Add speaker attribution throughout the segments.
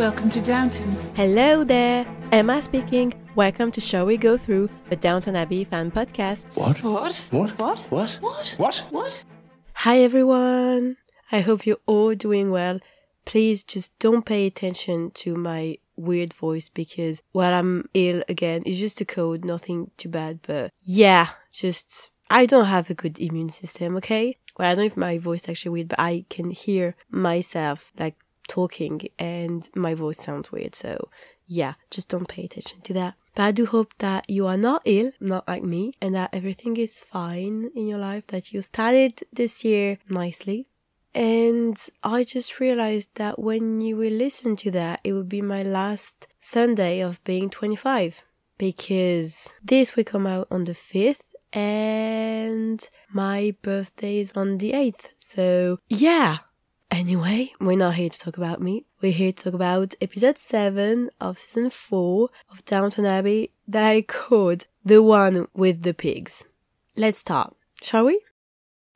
Speaker 1: Welcome to Downton.
Speaker 2: Hello there, Emma speaking. Welcome to Shall We Go Through, the Downton Abbey fan podcast.
Speaker 3: What?
Speaker 1: What?
Speaker 3: What?
Speaker 1: What?
Speaker 3: What?
Speaker 1: What?
Speaker 3: What?
Speaker 1: What?
Speaker 2: Hi everyone. I hope you're all doing well. Please just don't pay attention to my weird voice because while I'm ill again, it's just a cold, nothing too bad. But yeah, just I don't have a good immune system, okay? Well, I don't know if my voice is actually weird, but I can hear myself like talking and my voice sounds weird. So yeah, just don't pay attention to that. But I do hope that you are not ill, not like me, and that everything is fine in your life, that you started this year nicely. And I just realized that when you will listen to that, it will be my last Sunday of being 25 because this will come out on the 5th and my birthday is on the 8th. So, yeah. Anyway, we're not here to talk about me. We're here to talk about episode 7 of season 4 of Downton Abbey that I called The One with the Pigs. Let's start, shall we?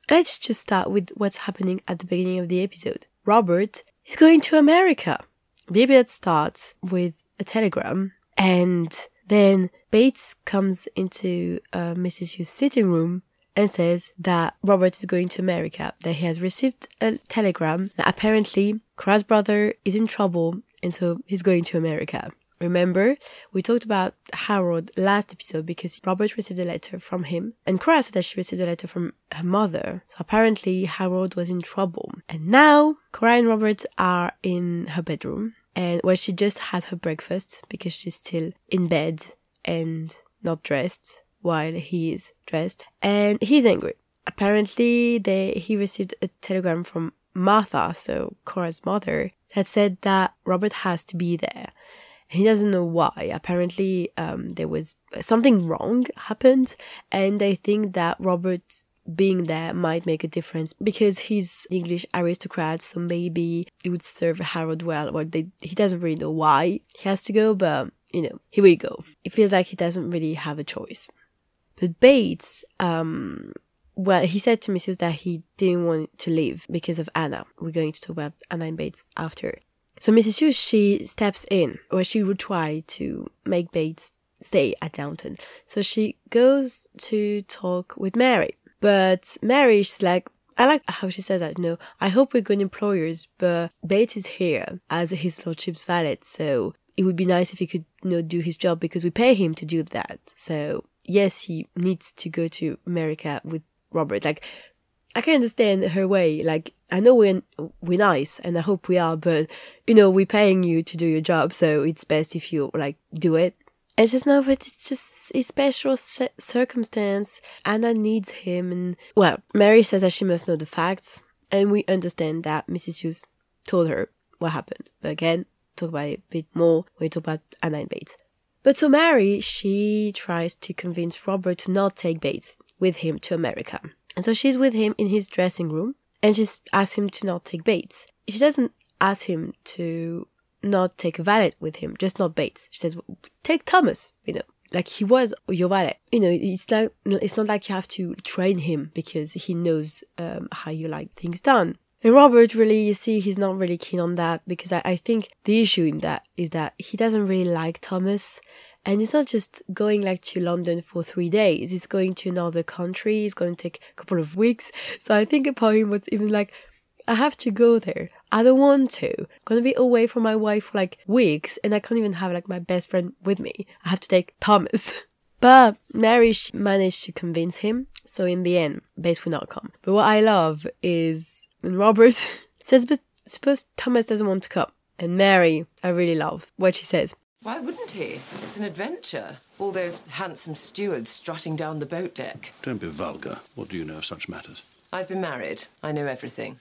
Speaker 2: Let's just start with what's happening at the beginning of the episode. Robert is going to America. The episode starts with a telegram and then Bates comes into uh, Mrs. Hughes' sitting room and says that Robert is going to America, that he has received a telegram that apparently Cora's brother is in trouble and so he's going to America. Remember, we talked about Harold last episode because Robert received a letter from him and Cora said that she received a letter from her mother. So apparently Harold was in trouble. And now Cora and Robert are in her bedroom and well, she just had her breakfast because she's still in bed and not dressed while he is dressed and he's angry. Apparently they, he received a telegram from Martha, so Cora's mother, that said that Robert has to be there. He doesn't know why. Apparently, um, there was something wrong happened, and they think that Robert being there might make a difference because he's English aristocrat, so maybe it would serve Harold well. Well, they, he doesn't really know why he has to go, but you know, he will go. It feels like he doesn't really have a choice. But Bates, um, well, he said to Mrs. that he didn't want to leave because of Anna. We're going to talk about Anna and Bates after. So Mrs. Hughes, she steps in, or she would try to make Bates stay at Downton. So she goes to talk with Mary. But Mary, she's like, I like how she says that, you know, I hope we're good employers, but Bates is here as his lordship's valet, so it would be nice if he could, you know, do his job because we pay him to do that. So yes, he needs to go to America with Robert. Like, I can understand her way. Like, I know we're we're nice, and I hope we are, but you know, we're paying you to do your job, so it's best if you like do it. And just no, but it's just a special circumstance. Anna needs him, and well, Mary says that she must know the facts, and we understand that Mrs. Hughes told her what happened. But again, talk about it a bit more when we talk about Anna and Bates. But so Mary, she tries to convince Robert to not take Bates with him to America. And so she's with him in his dressing room and she asks him to not take Bates. She doesn't ask him to not take a valet with him, just not Bates. She says, take Thomas, you know, like he was your valet. You know, it's like, it's not like you have to train him because he knows um, how you like things done. And Robert really, you see, he's not really keen on that because I, I think the issue in that is that he doesn't really like Thomas. And it's not just going like to London for three days. He's going to another country. It's going to take a couple of weeks. So I think about him was even like, I have to go there. I don't want to. I'm gonna be away from my wife for like weeks and I can't even have like my best friend with me. I have to take Thomas. But Mary managed to convince him. So in the end, Bates will not come. But what I love is when Robert says, but suppose Thomas doesn't want to come. And Mary, I really love what she says.
Speaker 4: Why wouldn't he? It's an adventure. All those handsome stewards strutting down the boat deck.
Speaker 3: Don't be vulgar. What do you know of such matters?
Speaker 4: I've been married. I know everything.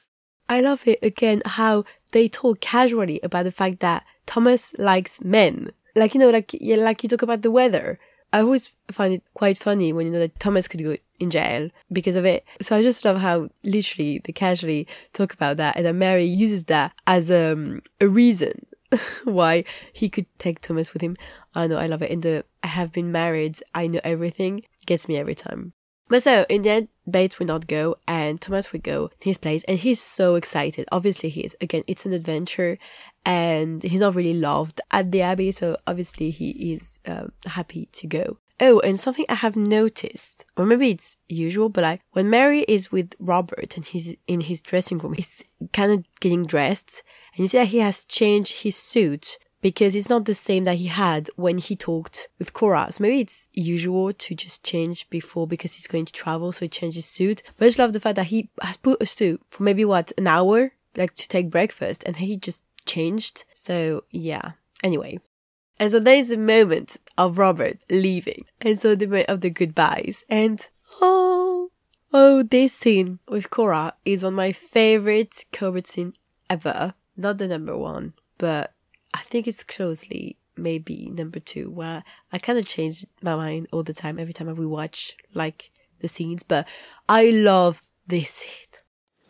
Speaker 2: I love it again how they talk casually about the fact that Thomas likes men. Like you know, like yeah, like you talk about the weather. I always find it quite funny when you know that Thomas could go in jail because of it. So I just love how literally they casually talk about that, and then Mary uses that as um, a reason why he could take Thomas with him. I know, I love it. And the I have been married, I know everything gets me every time. But so in the end, Bates will not go, and Thomas will go to his place, and he's so excited. Obviously, he is. Again, it's an adventure, and he's not really loved at the Abbey, so obviously he is um, happy to go. Oh, and something I have noticed, or maybe it's usual, but like when Mary is with Robert and he's in his dressing room, he's kind of getting dressed, and you see that he has changed his suit because it's not the same that he had when he talked with Cora. So maybe it's usual to just change before because he's going to travel, so he changed his suit. But I just love the fact that he has put a suit for maybe what an hour, like to take breakfast, and he just changed. So yeah. Anyway, and so there's a moment of Robert leaving. And so the moment of the goodbyes. And oh, oh, this scene with Cora is one of my favorite Cobert scene ever. Not the number one, but I think it's closely maybe number two, where I kind of change my mind all the time every time I rewatch like the scenes. But I love this scene.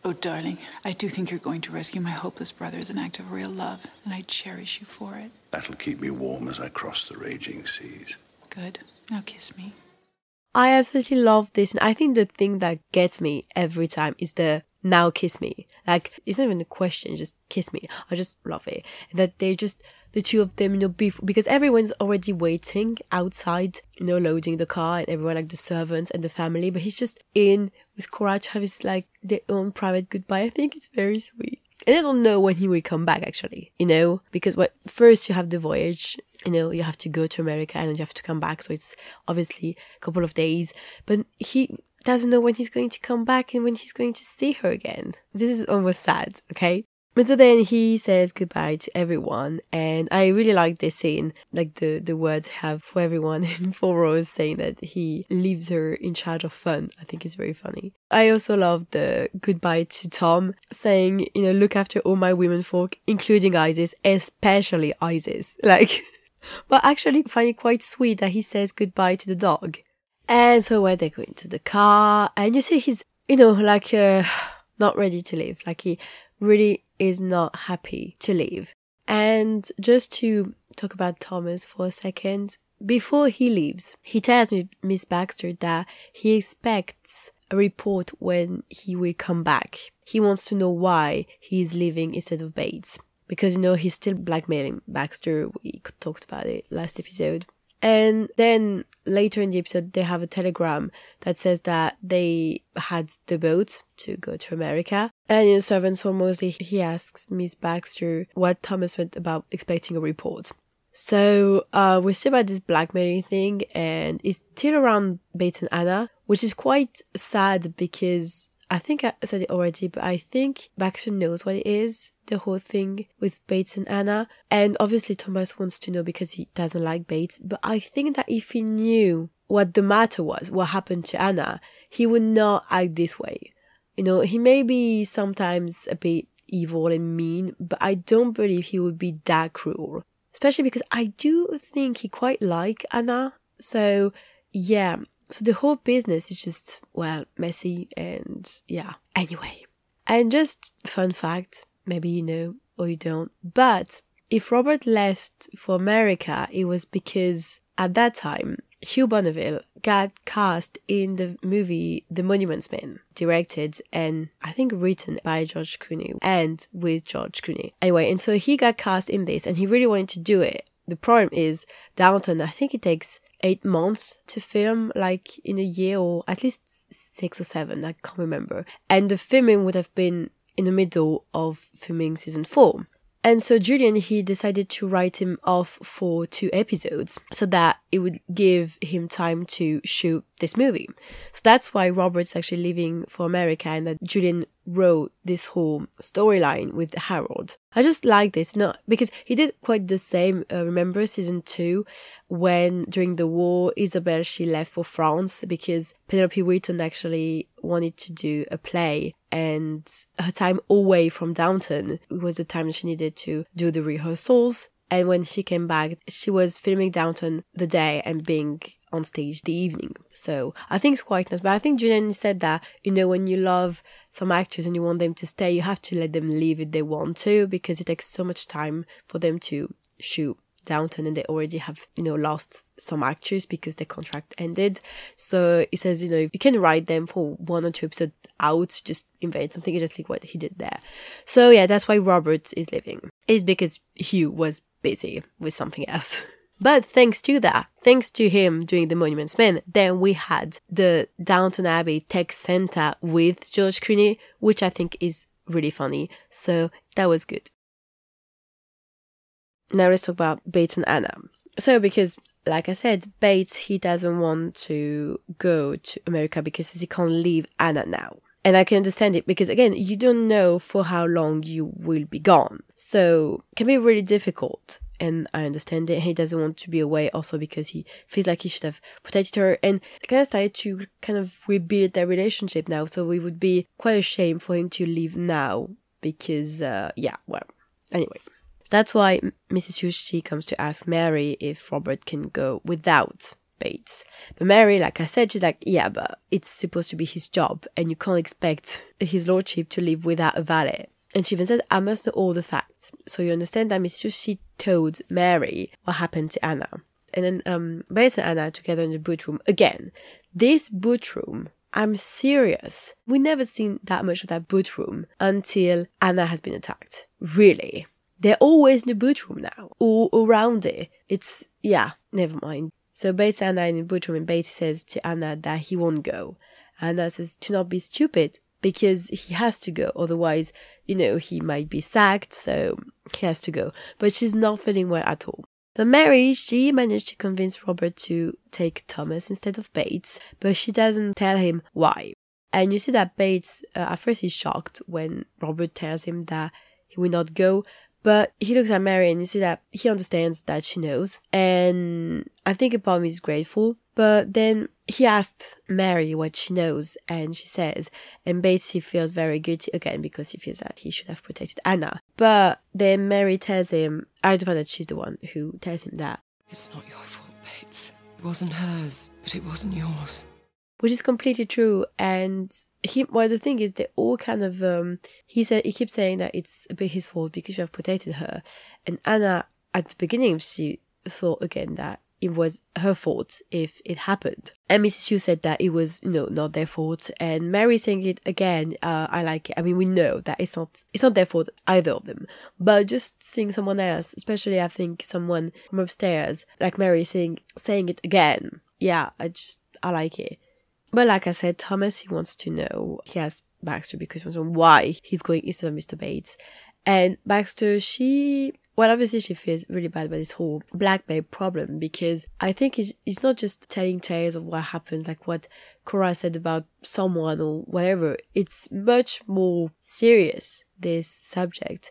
Speaker 1: Oh, darling, I do think you're going to rescue my hopeless brother as an act of real love, and I cherish you for it.
Speaker 3: That'll keep me warm as I cross the raging seas.
Speaker 1: Good. Now kiss me.
Speaker 2: I absolutely love this. And I think the thing that gets me every time is the now kiss me. Like, it's not even a question, just kiss me. I just love it. And that they just, the two of them, you know, before, because everyone's already waiting outside, you know, loading the car and everyone, like the servants and the family. But he's just in with Cora his, like, their own private goodbye. I think it's very sweet. And I don't know when he will come back, actually, you know, because what first you have the voyage, you know, you have to go to America and you have to come back. So it's obviously a couple of days, but he doesn't know when he's going to come back and when he's going to see her again. This is almost sad, okay? But so then he says goodbye to everyone, and I really like this scene, like the the words have for everyone in four rows saying that he leaves her in charge of fun. I think is very funny. I also love the goodbye to Tom, saying, you know, look after all my women folk, including Isis, especially Isis. Like, but actually I find it quite sweet that he says goodbye to the dog. And so when they go into the car, and you see he's, you know, like uh, not ready to leave, like he really is not happy to leave. And just to talk about Thomas for a second, before he leaves, he tells Miss Baxter that he expects a report when he will come back. He wants to know why he is leaving instead of Bates. Because, you know, he's still blackmailing Baxter. We talked about it last episode. And then later in the episode, they have a telegram that says that they had the boat to go to America. And in servants for Molesley, he asks Miss Baxter what Thomas meant about expecting a report. So uh, we're still about this blackmailing thing, and it's still around Bates and Anna, which is quite sad because I think I said it already, but I think Baxter knows what it is the whole thing with Bates and Anna. And obviously, Thomas wants to know because he doesn't like Bates. But I think that if he knew what the matter was, what happened to Anna, he would not act this way. You know, he may be sometimes a bit evil and mean, but I don't believe he would be that cruel. Especially because I do think he quite like Anna. So, yeah. So the whole business is just, well, messy and yeah. Anyway. And just fun fact, maybe you know or you don't. But if Robert left for America, it was because at that time, Hugh Bonneville got cast in the movie The Monuments Men, directed and I think written by George Clooney and with George Clooney. Anyway, and so he got cast in this and he really wanted to do it. The problem is Downton, I think it takes eight months to film, like in a year or at least six or seven, I can't remember. And the filming would have been in the middle of filming season four. And so Julian, he decided to write him off for two episodes so that it would give him time to shoot this movie. So that's why Robert's actually leaving for America and that Julian wrote this whole storyline with Harold. I just like this, not because he did quite the same. Uh, remember season two, when during the war, Isobel she left for France because Penelope Wilton actually wanted to do a play and her time away from Downton was the time she needed to do the rehearsals. And when she came back, she was filming Downton the day and being on stage the evening. So I think it's quite nice. But I think Julian said that, you know, when you love some actors and you want them to stay, you have to let them leave if they want to because it takes so much time for them to shoot Downton and they already have, you know, lost some actors because their contract ended. So he says, you know, you can write them for one or two episodes out, just invent something, just like what he did there. So yeah, that's why Robert is leaving. It's because Hugh was busy with something else. But thanks to that, thanks to him doing the Monuments Men, then we had the Downton Abbey Text Santa with George Clooney, which I think is really funny. So that was good. Now let's talk about Bates and Anna. So because like I said, Bates he doesn't want to go to America because he can't leave Anna now. And I can understand it because again, you don't know for how long you will be gone. So it can be really difficult. And I understand it. He doesn't want to be away also because he feels like he should have protected her and kind of started to kind of rebuild their relationship now. So it would be quite a shame for him to leave now because, uh, yeah, well, anyway. So that's why Mrs. She comes to ask Mary if Robert can go without Bates. But Mary, like I said, she's like, yeah, but it's supposed to be his job, and you can't expect his lordship to live without a valet. And she even said, I must know all the facts. So you understand that. Hughes, she told Mary what happened to Anna. And then um, Bates and Anna together in the boot room. Again, this boot room I'm serious. We never seen that much of that boot room until Anna has been attacked. Really. They're always in the boot room now, or around it. It's, yeah, never mind. So Bates and Anna in and Bates says to Anna that he won't go. Anna says to not be stupid because he has to go. Otherwise, you know, he might be sacked, so he has to go. But she's not feeling well at all. But Mary, she managed to convince Robert to take Thomas instead of Bates, but she doesn't tell him why. And you see that Bates, uh, at first, is shocked when Robert tells him that he will not go, but he looks at Mary and you see that he understands that she knows. And I think me is grateful. But then he asks Mary what she knows and she says, and Bates he feels very guilty again because he feels that he should have protected Anna. But then Mary tells him, I don't know that she's the one who tells him that.
Speaker 4: It's not your fault, Bates. It wasn't hers, but it wasn't yours.
Speaker 2: Which is completely true. And well the thing is they all kind of um he said he keeps saying that it's a bit his fault because you have protected her and anna at the beginning she thought again that it was her fault if it happened. And Mrs. Hughes said that it was, you know, not their fault. And Mary saying it again, uh, I like it. I mean, we know that it's not, it's not their fault, either of them. But just seeing someone else, especially I think someone from upstairs, like Mary saying, saying it again. Yeah, I just, I like it. But like I said, Thomas, he wants to know, he has Baxter because he wants to know why he's going instead of Mr. Bates. And Baxter, she, well, obviously she feels really bad about this whole black blackmail problem because I think it's, it's not just telling tales of what happens, like what Cora said about someone or whatever. It's much more serious, this subject.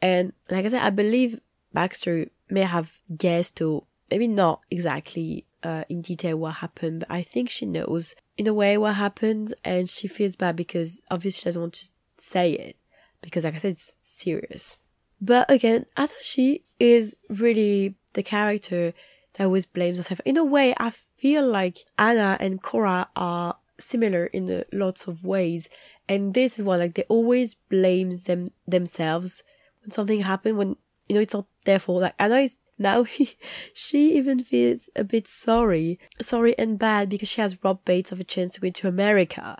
Speaker 2: And like I said, I believe Baxter may have guessed or maybe not exactly uh, in detail what happened, but I think she knows in a way what happened and she feels bad because obviously she doesn't want to say it because, like I said, it's serious. But again, I thought she is really the character that always blames herself. In a way, I feel like Anna and Cora are similar in lots of ways, and this is one like they always blames them themselves when something happened when you know it's not their fault. Like Anna is now he, she even feels a bit sorry, sorry and bad because she has robbed Bates of a chance to go to America.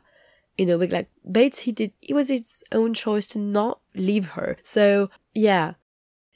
Speaker 2: You know, like Bates, he did, it was his own choice to not leave her. So yeah.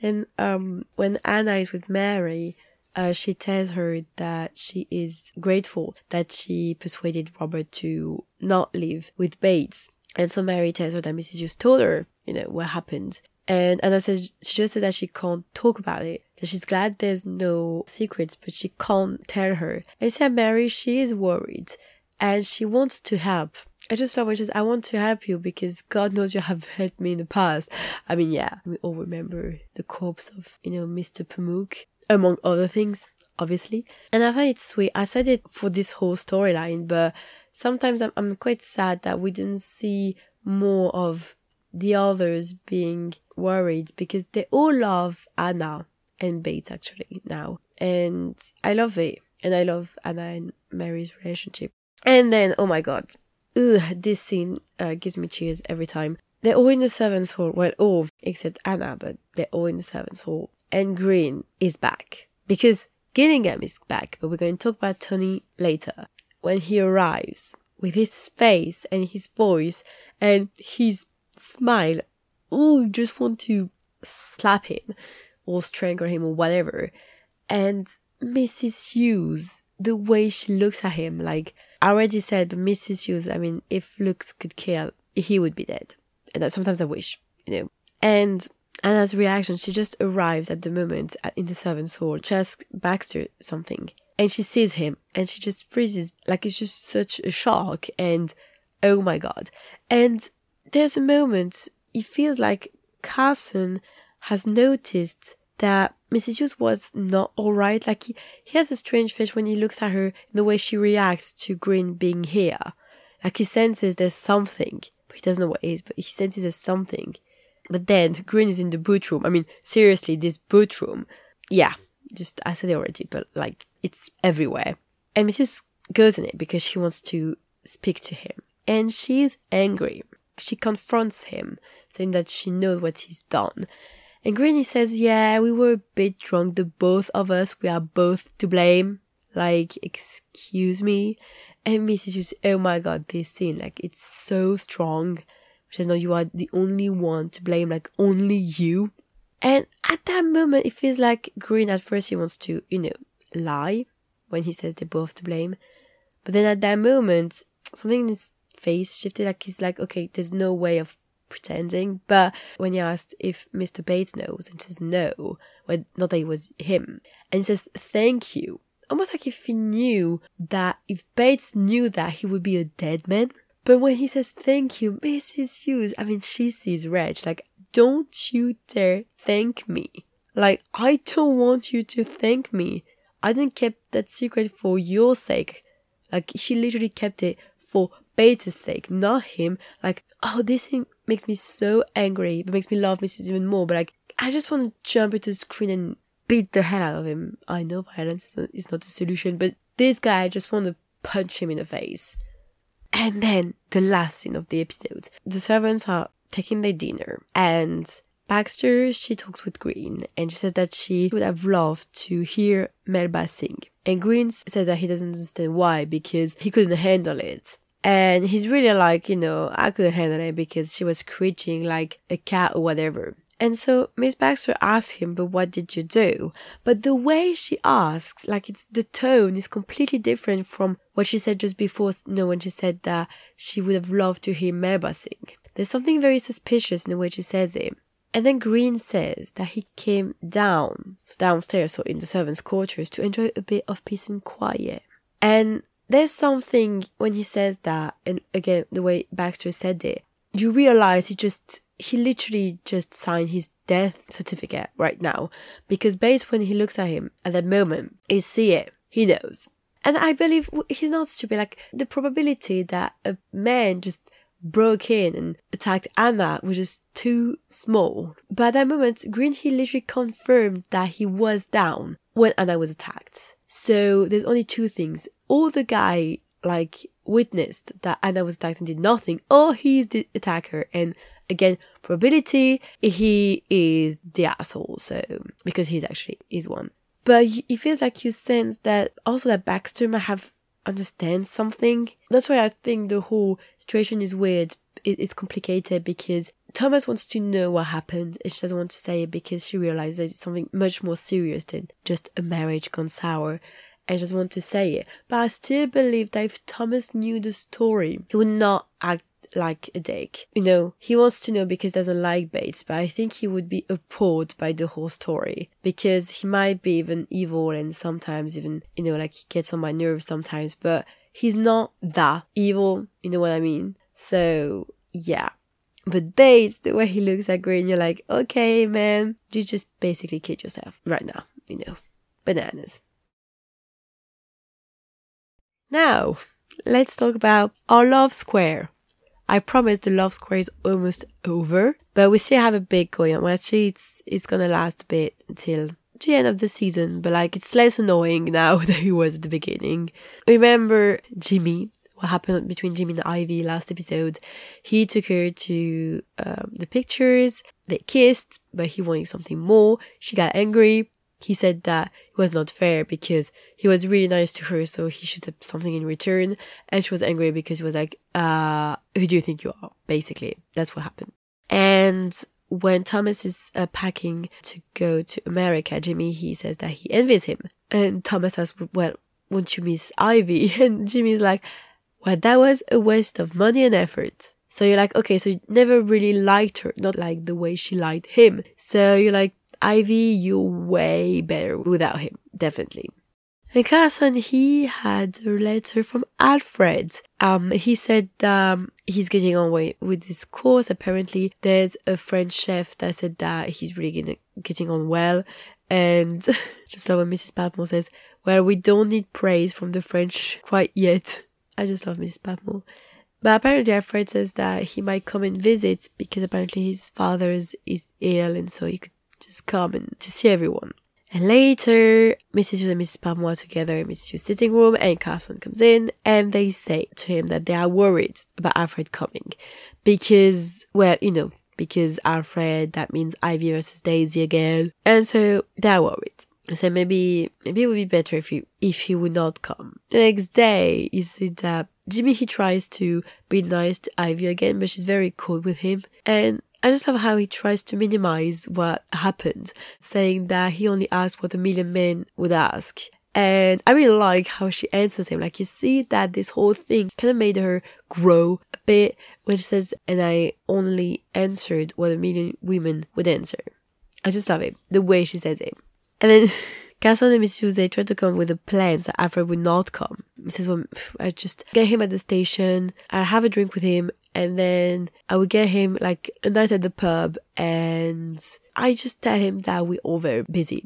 Speaker 2: And um, when Anna is with Mary, uh, she tells her that she is grateful that she persuaded Robert to not live with Bates. And so Mary tells her that Mrs. Hughes told her, you know, what happened. And Anna says she just said that she can't talk about it. That she's glad there's no secrets, but she can't tell her. And said Mary, she is worried and she wants to help. I just love when she says, I want to help you because God knows you have helped me in the past. I mean, yeah, we all remember the corpse of, you know, Mr. Pamuk, among other things, obviously. And I find it sweet. I said it for this whole storyline, but sometimes I'm, I'm quite sad that we didn't see more of the others being worried because they all love Anna and Bates actually now. And I love it. And I love Anna and Mary's relationship. And then, oh my god, ugh, this scene uh, gives me chills every time. They're all in the servants' hall. Well, all except Anna, but they're all in the servants' hall. and Green is back because Gillingham is back, but we're going to talk about Tony later. When he arrives with his face and his voice and his smile, oh, just want to slap him or strangle him or whatever. And Mrs. Hughes, the way she looks at him, like I already said, but Mrs. Hughes, I mean, if looks could kill, he would be dead. And sometimes I wish, you know. And Anna's reaction, she just arrives at the moment at, in the servant's hall to ask Baxter something. And she sees him and she just freezes, like it's just such a shock. And oh my God. And there's a moment, it feels like Carson has noticed that Mrs. Hughes was not alright. Like he, he has a strange face when he looks at her, the way she reacts to Green being here. Like he senses there's something, but he doesn't know what it is, but he senses there's something. But then Green is in the boot room. I mean, seriously, this boot room, yeah, just I said it already, but like it's everywhere. And Mrs. goes in it because she wants to speak to him. And she's angry. She confronts him, saying that she knows what he's done. And Greeny says, Yeah, we were a bit drunk, the both of us, we are both to blame. Like, excuse me. And Mrs. just, oh my god, this scene, like, it's so strong. She says, No, you are the only one to blame, like, only you. And at that moment, it feels like Green at first he wants to, you know, lie when he says they're both to blame. But then at that moment, something in his face shifted, like, he's like, Okay, there's no way of pretending. But when he asked if Mr. Bates knows, and says no, well, not that it was him, and he says thank you, almost like if he knew that if Bates knew that he would be a dead man. But when he says thank you, Mrs. Hughes, I mean, she sees Reg like, don't you dare thank me. Like, I don't want you to thank me. I didn't keep that secret for your sake. Like, she literally kept it for Bates' sake, not him. Like, oh, this thing makes me so angry, but makes me love Mrs. even more. But like, I just want to jump into the screen and beat the hell out of him. I know violence is not, is not a solution, but this guy, I just want to punch him in the face. And then the last scene of the episode, the servants are taking their dinner, and Baxter she talks with Green, and she says that she would have loved to hear Melba sing. And Green says that he doesn't understand why because he couldn't handle it. And he's really like, you know, I couldn't handle it because she was screeching like a cat or whatever. And so Miss Baxter asks him, but what did you do? But the way she asks, like it's the tone is completely different from what she said just before, you know, when she said that she would have loved to hear Melba sing. There's something very suspicious in the way she says it. And then Green says that he came down, downstairs, so in the servants' quarters, to enjoy a bit of peace and quiet. And there's something when he says that, and again, the way Baxter said it, you realize he just, he literally just signed his death certificate right now. Because Bates when he looks at him at that moment, he see it, he knows. And I believe he's not stupid. Like, the probability that a man just broke in and attacked Anna was just too small. But at that moment, Green he literally confirmed that he was down when Anna was attacked. So there's only two things. Or the guy like witnessed that Anna was attacked and did nothing, or he's the attacker and again probability he is the asshole so because he's actually is one but it feels like you sense that also that baxter might have understand something. That's why I think the whole situation is weird. it's complicated because Thomas wants to know what happened and she doesn't want to say it because she realizes it's something much more serious than just a marriage gone sour and just want to say it. But I still believe that if Thomas knew the story, he would not act like a dick. You know, he wants to know because he doesn't like Bates, but I think he would be appalled by the whole story because he might be even evil and sometimes even, you know, like he gets on my nerves sometimes, but he's not that evil, you know what I mean? So, yeah. But Bates, the way he looks at Green, you're like, okay, man, you just basically kid yourself right now, you know. Bananas. Now, let's talk about our love square. I promise the love square is almost over, but we still have a bit going on. Well, actually, it's, it's gonna last a bit until the end of the season, but like it's less annoying now than it was at the beginning. Remember Jimmy what happened between Jimmy and Ivy last episode. He took her to um, the pictures. They kissed, but he wanted something more. She got angry. He said that it was not fair because he was really nice to her, so he should have something in return. And she was angry because he was like, uh, who do you think you are? Basically, that's what happened. And when Thomas is uh, packing to go to America, Jimmy, he says that he envies him. And Thomas asks, well, won't you miss Ivy? And Jimmy's like, well, that was a waste of money and effort. So you're like, okay, so you never really liked her, not like the way she liked him. So you're like, Ivy, you're way better without him, definitely. And Carson, he had a letter from Alfred. Um, he said um, he's getting on with this course. Apparently, there's a French chef that said that he's really getting, on well. And just love when Mrs. Patmore says, well, we don't need praise from the French quite yet. I just love Mrs. Patmore. But apparently Alfred says that he might come and visit because apparently his father is ill and so he could just come and to see everyone. And later, Mrs. Hughes and Mrs. Patmore are together in Mrs. Hughes' sitting room, and Carson comes in, and they say to him that they are worried about Alfred coming because, well, you know, because Alfred, that means Ivy versus Daisy again, and so they're worried. So maybe maybe it would be better if he if he would not come. The next day, you see that Jimmy he tries to be nice to Ivy again, but she's very cold with him, and I just love how he tries to minimize what happened, saying that he only asked what a million men would ask. And I really like how she answers him. Like, you see that this whole thing kind of made her grow a bit when she says, and I only answered what a million women would answer. I just love it. The way she says it. And then Carson and Miss they tried to come with a plan that Alfred would not come. He says, well, I just get him at the station, I'll have a drink with him, and then I would get him like a night at the pub and I just tell him that we're all very busy.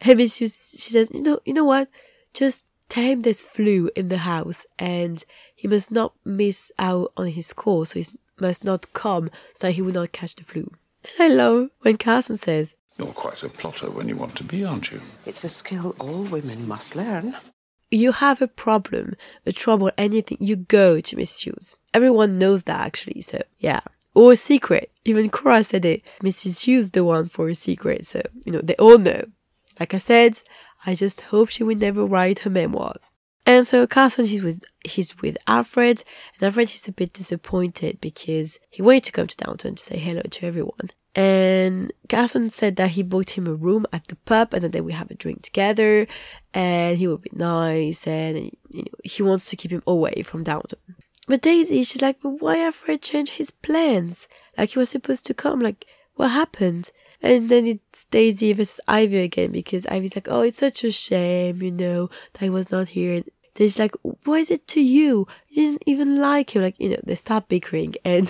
Speaker 2: And Miss she says, you know, you know what? Just tell him there's flu in the house and he must not miss out on his course, so he must not come so he will not catch the flu. And I love when Carson says,
Speaker 3: You're quite a plotter when you want to be, aren't you?
Speaker 5: It's a skill all women must learn
Speaker 2: you have a problem, a trouble, anything, you go to Miss Hughes. Everyone knows that actually, so yeah. Or a secret. Even Cora said it. Mrs. Hughes the one for a secret, so you know, they all know. Like I said, I just hope she will never write her memoirs. And so Carson he's with he's with Alfred, and Alfred is a bit disappointed because he wanted to come to Downton to say hello to everyone. And Carson said that he booked him a room at the pub and then we have a drink together and he would be nice and you know, he wants to keep him away from Downton. But Daisy, she's like, but why Alfred changed his plans? Like he was supposed to come, like what happened? And then it's Daisy versus Ivy again because Ivy's like, oh, it's such a shame, you know, that he was not here. And Daisy's like, what is it to you? You didn't even like him. Like, you know, they start bickering and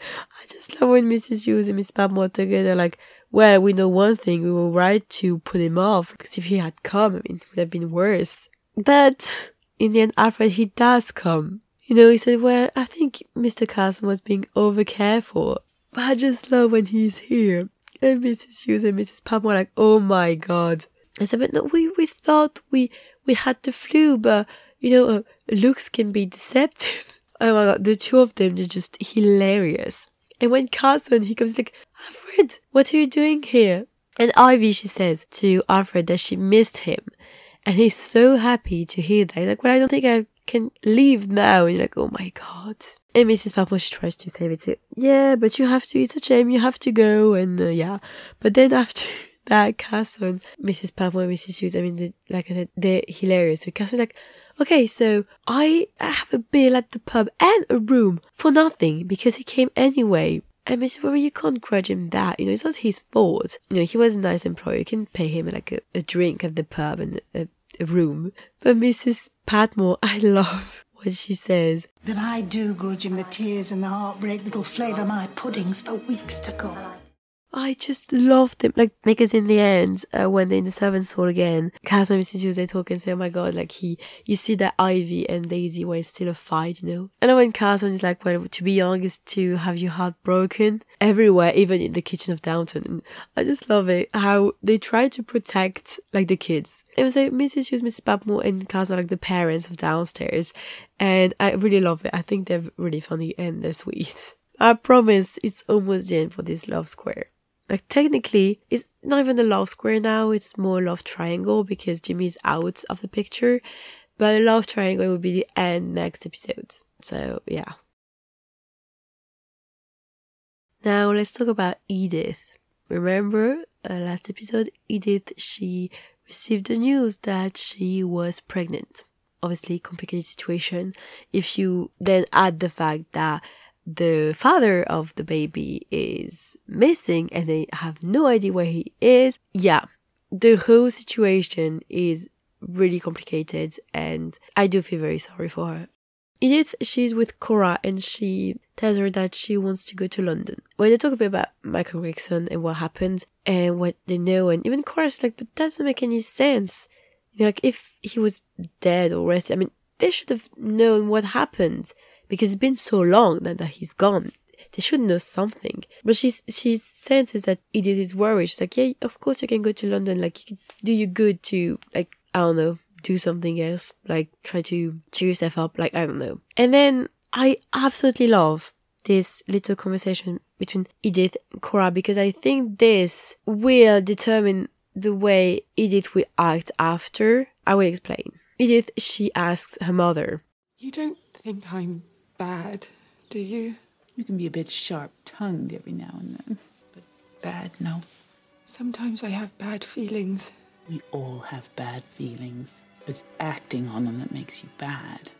Speaker 2: I just love when Mrs. Hughes and Miss Patmore together, like, well, we know one thing, we were right to put him off, because if he had come, I mean, it would have been worse. But in the end, Alfred, he does come. You know, he said, well, I think Mr. Carson was being over careful. But I just love when he's here. And Mrs. Hughes and Mrs. Patmore like, oh my god. I said, but no, we, we thought we, we had the flu, but, you know, uh, looks can be deceptive. Oh my god, the two of them are just hilarious. And when Carson, he comes like, Alfred, what are you doing here? And Ivy, she says to Alfred that she missed him. And he's so happy to hear that. He's like, well, I don't think I can leave now. And you're like, oh my god. And Mrs. Patmore, she tries to save it. Too. Yeah, but you have to, it's a shame, you have to go. And uh, yeah. But then after that, Carson, Mrs. Patmore and Mrs. Hughes, I mean, the, like I said, they're hilarious. So Carson's like, okay, so I have a bill at the pub and a room for nothing because he came anyway. And Mr. Rory, you can't grudge him that. You know, it's not his fault. You know, he was a nice employee. You can pay him like a, a drink at the pub and a, a room. But Mrs. Patmore, I love what she says.
Speaker 6: Then I do grudge him the tears and the heartbreak that'll flavour my puddings for weeks to come.
Speaker 2: I just love them. Like, because in the end, uh, when they're in the servants' hall again, Cass and Mrs. Hughes, they talk and say, oh my god, like he, you see that Ivy and Daisy where it's still a fight, you know? And when Carson is like, well, to be young is to have your heart broken everywhere, even in the kitchen of Downton. And I just love it how they try to protect, like, the kids. It was like Mrs. Hughes, Mrs. Patmore, and Carson are like the parents of downstairs. And I really love it. I think they're really funny and they're sweet. I promise it's almost the end for this love square. Like technically, it's not even a love square now, it's more love triangle because Jimmy's out of the picture. But a love triangle will be the end next episode. So yeah. Now let's talk about Edith. Remember uh, last episode, Edith, she received the news that she was pregnant. Obviously, complicated situation. If you then add the fact that the father of the baby is missing and they have no idea where he is. Yeah, the whole situation is really complicated and I do feel very sorry for her. Edith, she's with Cora and she tells her that she wants to go to London. When they talk a bit about Michael Gregson and what happened and what they know, and even Cora's like, but that doesn't make any sense. You know, like, if he was dead or rested, I mean, they should have known what happened because it's been so long that, that he's gone. They should know something. But she she senses that Edith is worried. She's like, yeah, of course you can go to London. Like, do you good to like I don't know, do something else. Like, try to cheer yourself up. Like, I don't know. And then I absolutely love this little conversation between Edith and Cora because I think this will determine the way Edith will act after. I will explain. Edith, she asks her mother,
Speaker 6: You don't think I'm bad, do you?
Speaker 1: You can be a bit sharp tongued every now and then, but bad, no.
Speaker 6: Sometimes I have bad feelings.
Speaker 1: We all have bad feelings. It's acting on them that makes you bad.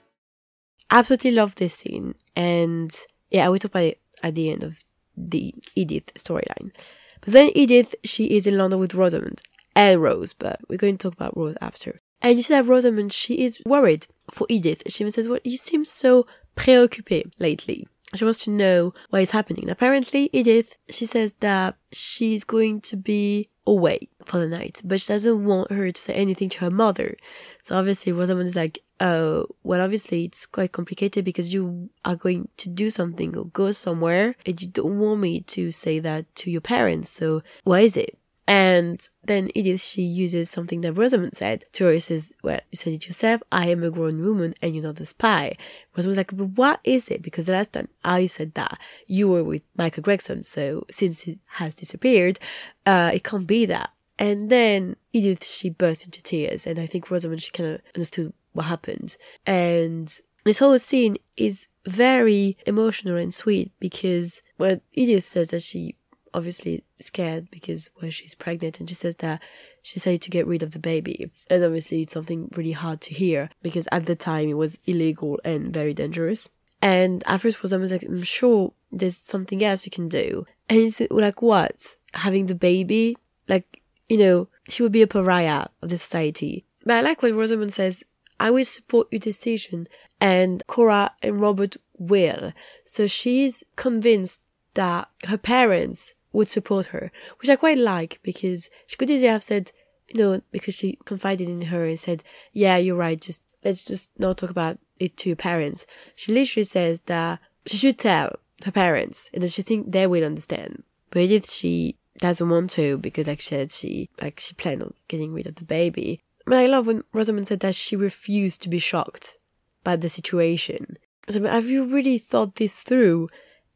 Speaker 2: Absolutely love this scene. And yeah, I will talk about it at the end of the Edith storyline. But then Edith, she is in London with Rosamund and Rose, but we're going to talk about Rose after. And you see that Rosamund, she is worried for Edith. She even says, Well, you seem so preoccupée lately. She wants to know what is happening. Apparently, Edith, she says that she's going to be away for the night, but she doesn't want her to say anything to her mother. So obviously, Rosamund is like, oh, well, obviously it's quite complicated because you are going to do something or go somewhere and you don't want me to say that to your parents. So what is it? And then Edith, she uses something that Rosamund said to her. says, well, you said it yourself. I am a grown woman and you're not a spy. Rosamund's like, but what is it? Because the last time I said that, you were with Michael Gregson. So since he has disappeared, uh, it can't be that. And then Edith, she burst into tears. And I think Rosamund, she kind of understood what happened. And this whole scene is very emotional and sweet because, well, Edith says that she obviously scared because well she's pregnant and she says that she decided to get rid of the baby. And obviously it's something really hard to hear because at the time it was illegal and very dangerous. And at first was almost like i'm sure there's something else you can do. And he's like what? Having the baby? Like you know she would be a pariah of the society. But i like what rosamund says i will support your decision. And cora and robert will. So she's convinced that her parents would support her, which I quite like because she could easily have said, you know, because she confided in her and said, yeah, you're right, just let's just not talk about it to your parents. She literally says that she should tell her parents and that she think they will understand. But Edith, she doesn't want to because like she said, she, like she planned on getting rid of the baby. But I love when Rosamund said that she refused to be shocked by the situation. So have you really thought this through?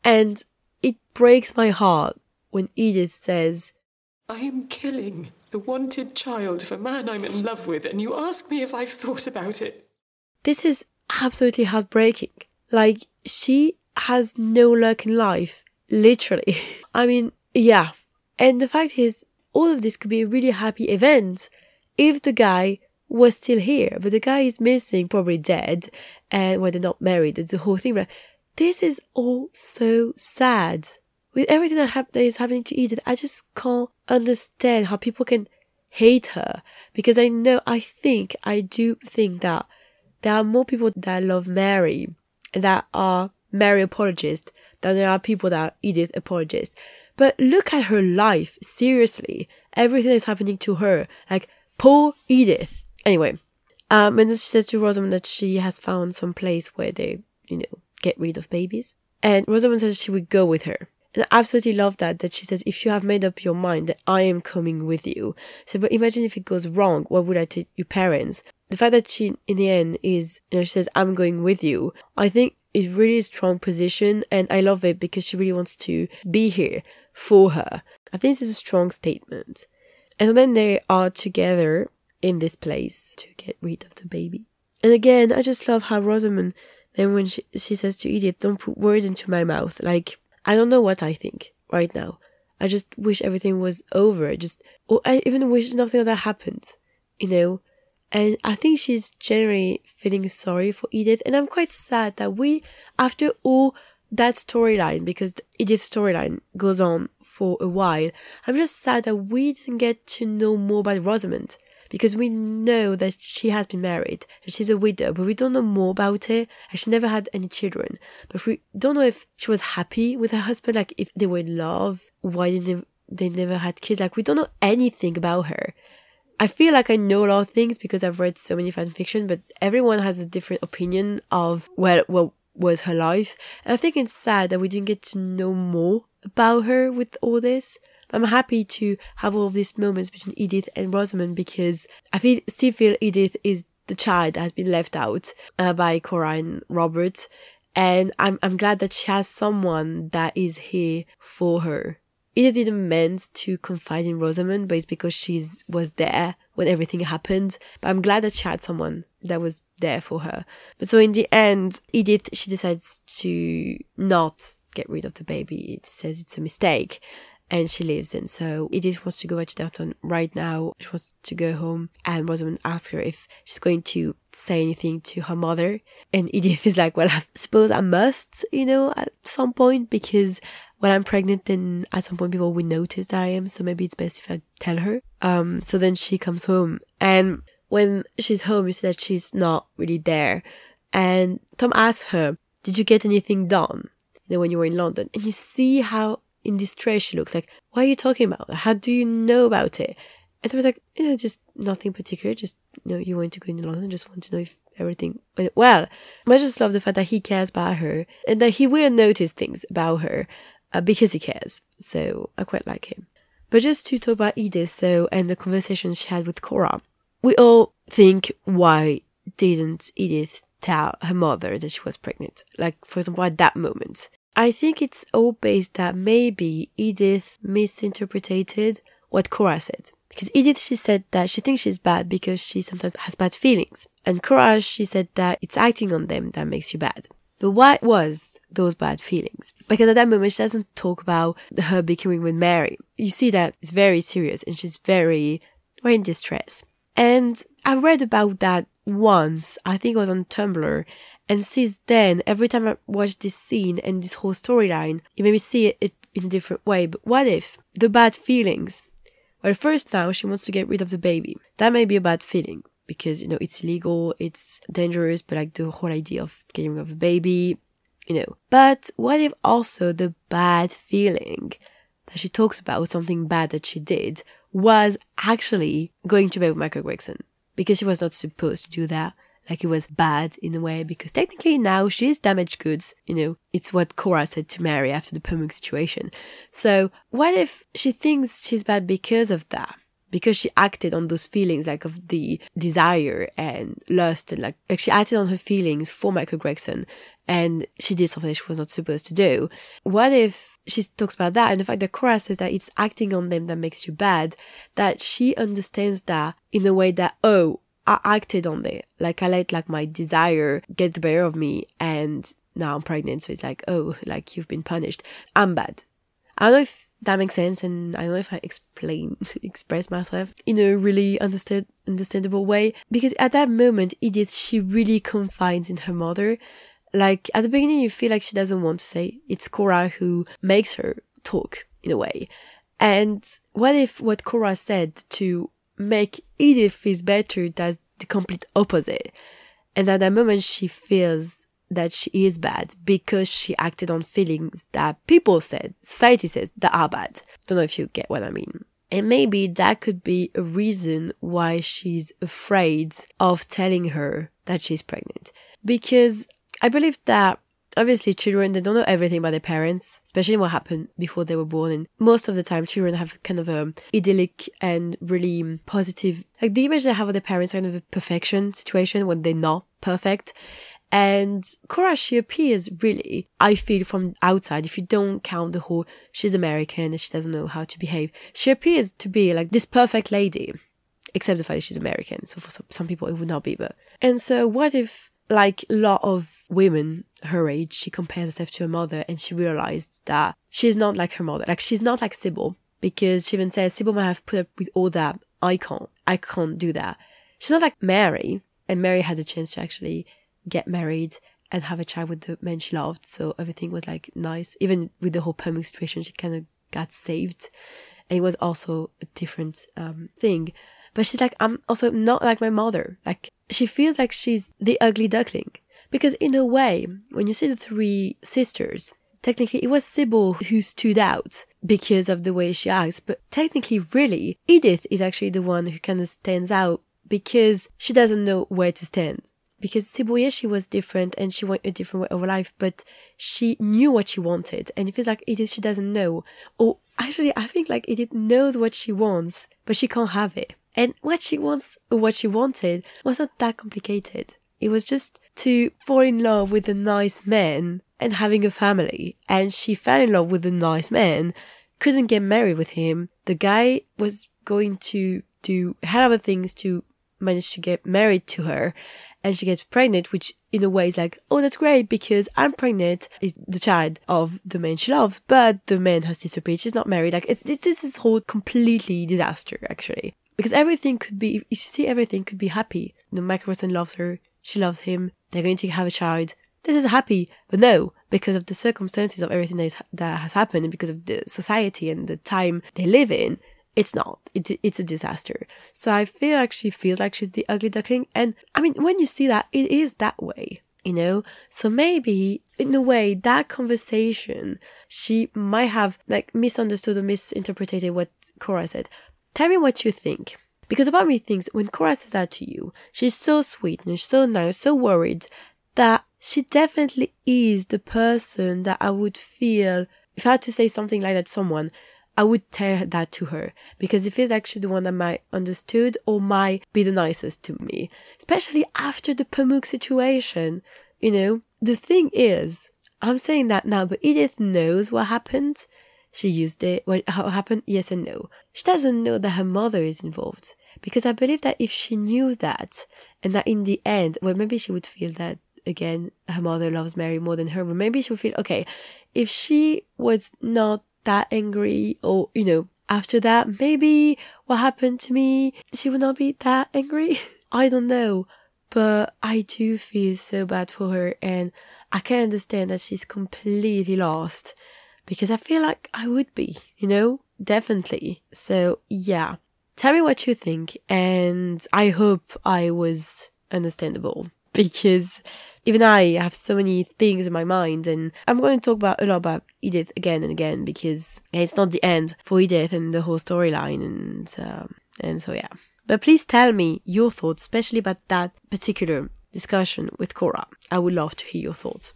Speaker 2: And it breaks my heart when Edith says,
Speaker 6: I am killing the wanted child of a man I'm in love with, and you ask me if I've thought about it.
Speaker 2: This is absolutely heartbreaking. Like, she has no luck in life, literally. I mean, yeah. And the fact is, all of this could be a really happy event if the guy was still here, but the guy is missing, probably dead, and when they're not married, it's the whole thing. This is all so sad with everything that, that is happening to Edith, I just can't understand how people can hate her because I know, I think, I do think that there are more people that love Mary and that are Mary apologists than there are people that are Edith apologists. But look at her life, seriously. Everything that's happening to her. Like, poor Edith. Anyway, um, and she says to Rosamund that she has found some place where they, you know, get rid of babies. And Rosamund says she would go with her. And I absolutely love that, that she says, if you have made up your mind that I am coming with you. So, but imagine if it goes wrong, what would I tell your parents? The fact that she, in the end, is, you know, she says, I'm going with you, I think is really a strong position. And I love it because she really wants to be here for her. I think this is a strong statement. And then they are together in this place to get rid of the baby. And again, I just love how Rosamund, then when she, she says to Edith, don't put words into my mouth, like, I don't know what I think right now. I just wish everything was over. I Just, or I even wish nothing of that happened, you know? And I think she's generally feeling sorry for Edith. And I'm quite sad that we, after all that storyline, because Edith's storyline goes on for a while, I'm just sad that we didn't get to know more about Rosamund because we know that she has been married, that she's a widow, but we don't know more about her, and she never had any children. But we don't know if she was happy with her husband, like if they were in love, why didn't they, they never had kids, like we don't know anything about her. I feel like I know a lot of things because I've read so many fan fiction, but everyone has a different opinion of well, what was her life. And I think it's sad that we didn't get to know more about her with all this. I'm happy to have all of these moments between Edith and Rosamund because I feel still feel Edith is the child that has been left out uh, by Cora and Robert, and I'm I'm glad that she has someone that is here for her. Edith didn't meant to confide in Rosamund, but it's because she was there when everything happened. But I'm glad that she had someone that was there for her. But so in the end, Edith she decides to not get rid of the baby. It says it's a mistake and she lives in. So Edith wants to go back to Downton right now. She wants to go home and Rosamund asks her if she's going to say anything to her mother. And Edith is like, well, I suppose I must, you know, at some point because when I'm pregnant, then at some point people will notice that I am. So maybe it's best if I tell her. Um, so then she comes home and when she's home, you see that she's not really there. And Tom asks her, did you get anything done? You know, when you were in London and you see how in distress she looks like what are you talking about how do you know about it? And I was like know just nothing particular just you know you want to go into london just want to know if everything went well. I just love the fact that he cares about her and that he will notice things about her uh, because he cares. So i quite like him. But just to talk about edith so and the conversations she had with cora we all think why didn't edith tell her mother that she was pregnant? Like for example at that moment I think it's all based that maybe Edith misinterpreted what Cora said. Because Edith, she said that she thinks she's bad because she sometimes has bad feelings. And Cora, she said that it's acting on them that makes you bad. But what was those bad feelings? Because at that moment, she doesn't talk about her bickering with Mary. You see that it's very serious and she's very, very in distress. And I read about that once, I think it was on Tumblr, and since then, every time I watch this scene and this whole storyline, it made me see it in a different way. But what if the bad feelings? Well, first now she wants to get rid of the baby. That may be a bad feeling because, you know, it's illegal, it's dangerous, but like the whole idea of getting rid of a baby, you know. But what if also the bad feeling that she talks about, something bad that she did, was actually going to bed with Michael Gregson? Because she was not supposed to do that like it was bad in a way because technically now she's damaged goods. You know, it's what Cora said to Mary after the Pamuk situation. So what if she thinks she's bad because of that? Because she acted on those feelings like of the desire and lust and like, like she acted on her feelings for Michael Gregson and she did something she was not supposed to do. What if she talks about that and the fact that Cora says that it's acting on them that makes you bad, that she understands that in a way that, oh, I acted on it. Like I let like my desire get the better of me and now I'm pregnant. So it's like, oh, like you've been punished. I'm bad. I don't know if that makes sense and I don't know if I explain express myself in a really understood understandable way. Because at that moment Edith she really confides in her mother. Like at the beginning you feel like she doesn't want to say. It's Cora who makes her talk in a way. And what if what Cora said to make Edith feel better does the complete opposite. And at that moment, she feels that she is bad because she acted on feelings that people said, society says that are bad. Don't know if you get what I mean. And maybe that could be a reason why she's afraid of telling her that she's pregnant. Because I believe that obviously children they don't know everything about their parents especially what happened before they were born and most of the time children have kind of a idyllic and really positive like the image they have of their parents kind of a perfection situation when they're not perfect and Cora, she appears really, I feel from outside, if you don't count the whole, she's American and she doesn't know how to behave, she appears to be like this perfect lady, except the fact that she's American. So for some people, it would not be. But, and so what if, like a lot of women her age, she compares herself to her mother and she realized that she's not like her mother. Like she's not like Sybil because she even says Sybil might have put up with all that. I can't. I can't do that. She's not like Mary. And Mary had a chance to actually get married and have a child with the man she loved. So everything was like nice. Even with the whole Pamuk situation, she kind of got saved. And it was also a different um, thing. But she's like, I'm also not like my mother. Like, she feels like she's the ugly duckling. Because in a way, when you see the three sisters, technically it was Sybil who stood out because of the way she acts. But technically, really, Edith is actually the one who kind of stands out because she doesn't know where to stand because Sybil, she was different and she went a different way of life, but she knew what she wanted. And it feels like Edith, she doesn't know. Or actually, I think like Edith knows what she wants, but she can't have it. And what she wants, what she wanted, was not that complicated. It was just to fall in love with a nice man and having a family. And she fell in love with a nice man, couldn't get married with him. The guy was going to do hell of things to manage to get married to her and she gets pregnant, which in a way is like, oh, that's great because I'm pregnant, is the child of the man she loves, but the man has disappeared. She's not married. Like, it's, it's this is whole completely disaster, actually. Because everything could be, you see, everything could be happy. You know, Michael Gregson loves her. She loves him. They're going to have a child. This is happy. But no, because of the circumstances of everything that, is, that has happened and because of the society and the time they live in, it's not. It, it's a disaster. So I feel like she feels like she's the ugly duckling. And I mean, when you see that, it is that way, you know? So maybe in a way, that conversation, she might have like misunderstood or misinterpreted what Cora said. Tell me what you think. Because about me thinks when Cora says that to you, she's so sweet and she's so nice, so worried that she definitely is the person that I would feel if I had to say something like that to someone, I would tell that to her because it feels like she's the one that might understood or might be the nicest to me, especially after the Pamuk situation. You know, the thing is, I'm saying that now, but Edith knows what happened. She used it. What happened? Yes and no. She doesn't know that her mother is involved because I believe that if she knew that and that in the end, well, maybe she would feel that again, her mother loves Mary more than her, but maybe she would feel, okay, if she was not that angry or, you know, after that, maybe what happened to me, she would not be that angry. I don't know. But I do feel so bad for her and I can understand that she's completely lost because I feel like I would be, you know, definitely. So yeah, tell me what you think and I hope I was understandable because even I have so many things in my mind, and I'm going to talk about a lot about Edith again and again because it's not the end for Edith and the whole storyline, and um, and so yeah. But please tell me your thoughts, especially about that particular discussion with Cora. I would love to hear your thoughts.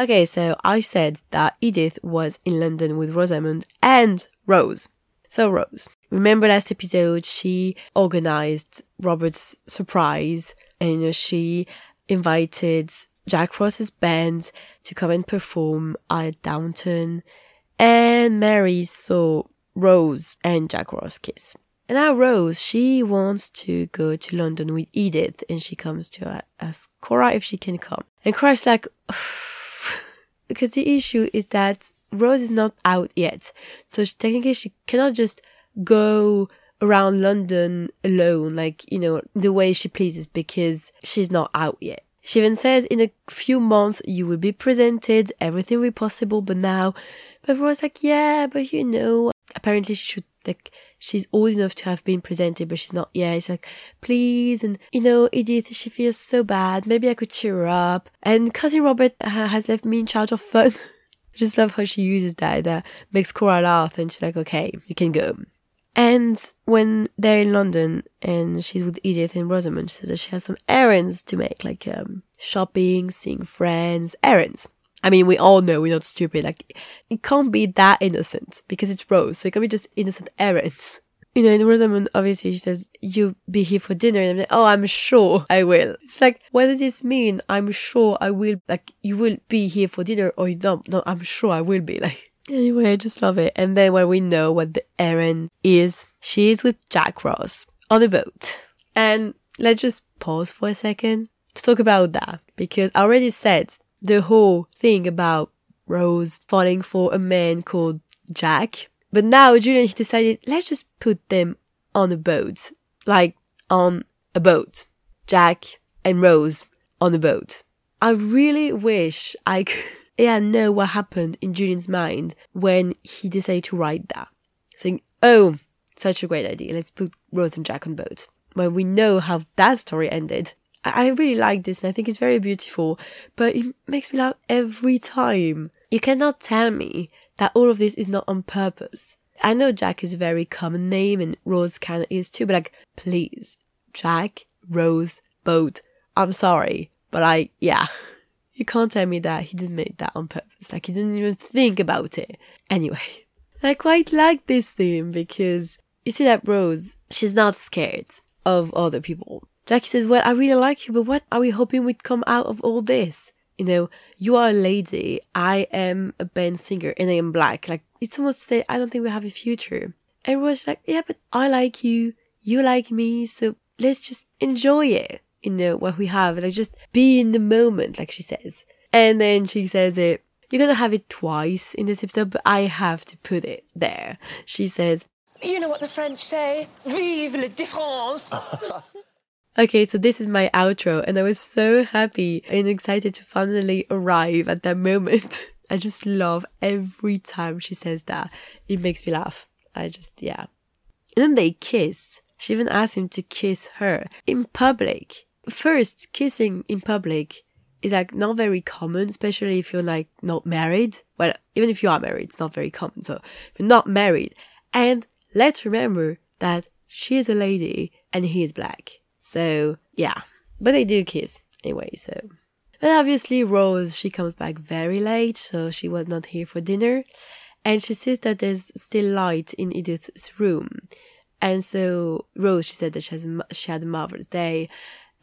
Speaker 2: Okay, so I said that Edith was in London with Rosamund and Rose. So, Rose, remember last episode, she organized Robert's surprise and she invited Jack Ross's band to come and perform at Downton. And Mary saw Rose and Jack Ross kiss. And now Rose, she wants to go to London with Edith and she comes to ask Cora if she can come. And Cora's like, because the issue is that Rose is not out yet. So she, technically she cannot just go around London alone, like, you know, the way she pleases because she's not out yet. She even says in a few months you will be presented, everything will be possible, but now, but Rose like, yeah, but you know, apparently she should like she's old enough to have been presented but she's not yet. She's like please and you know edith she feels so bad. Maybe i could cheer her up. And cousin robert uh, has left me in charge of fun. I just love how she uses that that makes cora laugh and she's like okay you can go. And when they're in london and she's with edith and rosamund she says that she has some errands to make like um shopping seeing friends errands I mean, we all know we're not stupid. Like, it can't be that innocent because it's Rose. So it can be just innocent errands. You know, in Rosamund, obviously, she says, You be here for dinner. And I'm like, Oh, I'm sure I will. It's like, what does this mean? I'm sure I will. Like, you will be here for dinner or you don't. No, I'm sure I will be. Like, anyway, I just love it. And then when we know what the errand is, she is with Jack Ross on a boat. And let's just pause for a second to talk about that because I already said the whole thing about Rose falling for a man called Jack. But now Julian he decided let's just put them on a boat, like on a boat. Jack and Rose on a boat. I really wish I could yeah know what happened in Julian's mind when he decided to write that, saying, "Oh, such a great idea. Let's put Rose and Jack on boat." When we know how that story ended, I really like this and I think it's very beautiful, but it makes me laugh every time. You cannot tell me that all of this is not on purpose. I know Jack is a very common name and Rose kind of is too, but like, please, Jack, Rose, boat. I'm sorry, but I, yeah. You can't tell me that he didn't make that on purpose. Like, he didn't even think about it. Anyway, I quite like this theme because you see that Rose, she's not scared of other people. Jackie says, Well, I really like you, but what are we hoping would come out of all this? You know, you are a lady, I am a band singer, and I am black. Like, it's almost to say, I don't think we have a future. And Rose's like, Yeah, but I like you, you like me, so let's just enjoy it, you know, what we have. Like, just be in the moment, like she says. And then she says it, you're gonna have it twice in this episode, but I have to put it there. She says,
Speaker 7: You know what the French say? Vive la différence!
Speaker 2: Okay, so this is my outro, and I was so happy and excited to finally arrive at that moment. I just love every time she says that. It makes me laugh. I just, yeah. And then they kiss. She even asked him to kiss her in public. First, kissing in public is like not very common, especially if you're like not married. Well, even if you are married, it's not very common. So if you're not married, and let's remember that she is a lady and he is black. So yeah, but they do kiss anyway. So, but obviously Rose she comes back very late, so she was not here for dinner, and she says that there's still light in Edith's room, and so Rose she said that she has she had a marvelous day,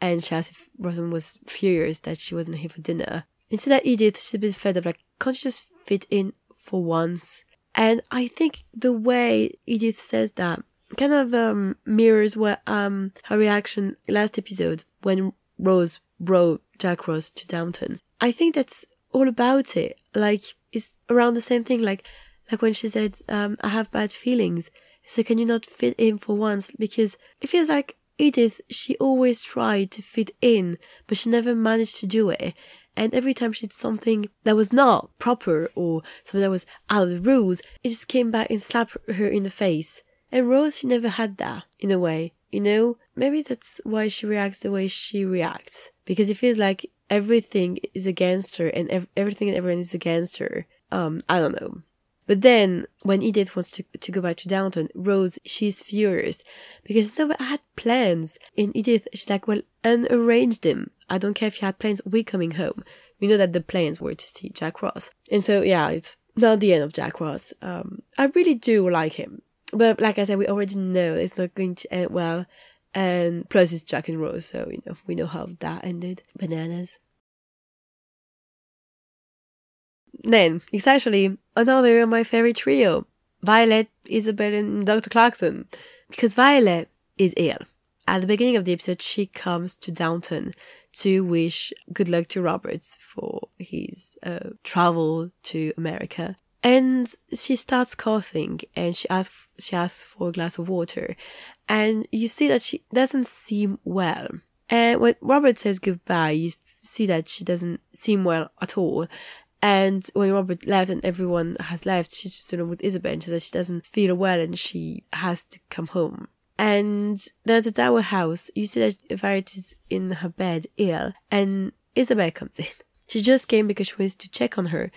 Speaker 2: and she asked if Rosamund was furious that she wasn't here for dinner. Instead that Edith she's a bit fed up, like can't you just fit in for once? And I think the way Edith says that kind of um, mirrors what um her reaction last episode when Rose brought Jack Ross to Downton. I think that's all about it. Like it's around the same thing. Like like when she said, um, "I have bad feelings." So can you not fit in for once? Because it feels like Edith. She always tried to fit in, but she never managed to do it. And every time she did something that was not proper or something that was out of the rules, it just came back and slapped her in the face. And Rose, she never had that in a way, you know? Maybe that's why she reacts the way she reacts. Because it feels like everything is against her and ev- everything and everyone is against her. Um, I don't know. But then when Edith wants to, to go back to Downton, Rose, she's furious because no, I had plans. And Edith, she's like, well, unarrange them. I don't care if you had plans. We're coming home. We know that the plans were to see Jack Ross. And so, yeah, it's not the end of Jack Ross. Um, I really do like him. But like I said, we already know it's not going to end well. And plus, it's Jack and Rose, so you know we know how that ended. Bananas. Then it's actually another of my favorite trio: Violet, Isobel, and Dr. Clarkson, because Violet is ill. At the beginning of the episode, she comes to Downton to wish good luck to Roberts for his uh, travel to America and she starts coughing and she asks she asks for a glass of water and you see that she doesn't seem well and when robert says goodbye you see that she doesn't seem well at all And when Robert left and everyone has left, she's just alone with Isobel and she says she doesn't feel well and she has to come home. And then at the Dower house, you see that Violet is in her bed ill and Isobel comes in. She just came because she wants to check on her.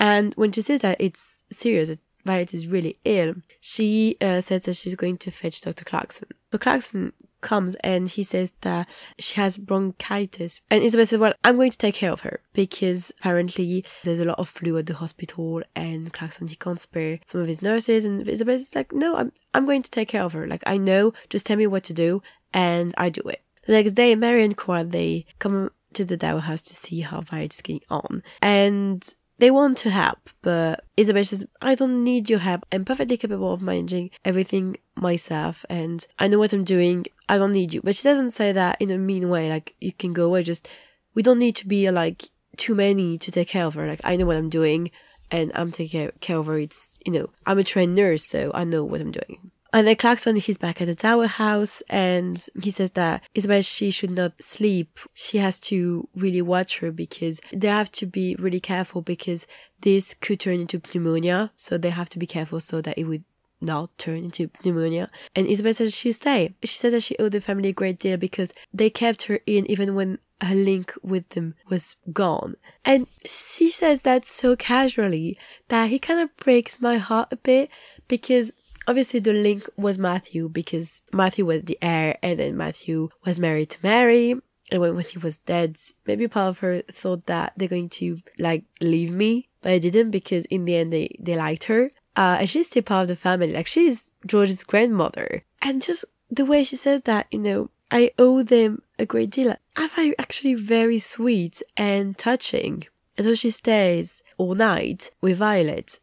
Speaker 2: And when she says that it's serious, that Violet is really ill, she uh, says that she's going to fetch Dr. Clarkson. So Clarkson comes and he says that she has bronchitis. And Isobel says, Well, I'm going to take care of her because apparently there's a lot of flu at the hospital and Clarkson he can't spare some of his nurses and Isobel's like, No, I'm I'm going to take care of her. Like I know, just tell me what to do and I do it. The next day Mary and Cora they come to the Dower house to see how Violet is getting on. And they want to help, but Isobel says, I don't need your help. I'm perfectly capable of managing everything myself and I know what I'm doing. I don't need you. But she doesn't say that in a mean way, like you can go away, just we don't need to be like too many to take care of her. Like I know what I'm doing and I'm taking care of her. It's you know, I'm a trained nurse, so I know what I'm doing. And then Clarkson, he's back at the Dower house and he says that Isobel, she should not sleep. She has to really watch her because they have to be really careful because this could turn into pneumonia. So they have to be careful so that it would not turn into pneumonia. And Isobel says she stay. She says that she owed the family a great deal because they kept her in even when her link with them was gone. And she says that so casually that he kind of breaks my heart a bit because obviously the link was Matthew because Matthew was the heir and then Matthew was married to Mary. And when, he was dead, maybe part of her thought that they're going to like leave me, but I didn't because in the end they, they liked her. Uh, and she's still part of the family. Like she's George's grandmother. And just the way she says that, you know, I owe them a great deal. I find actually very sweet and touching. And so she stays all night with Violet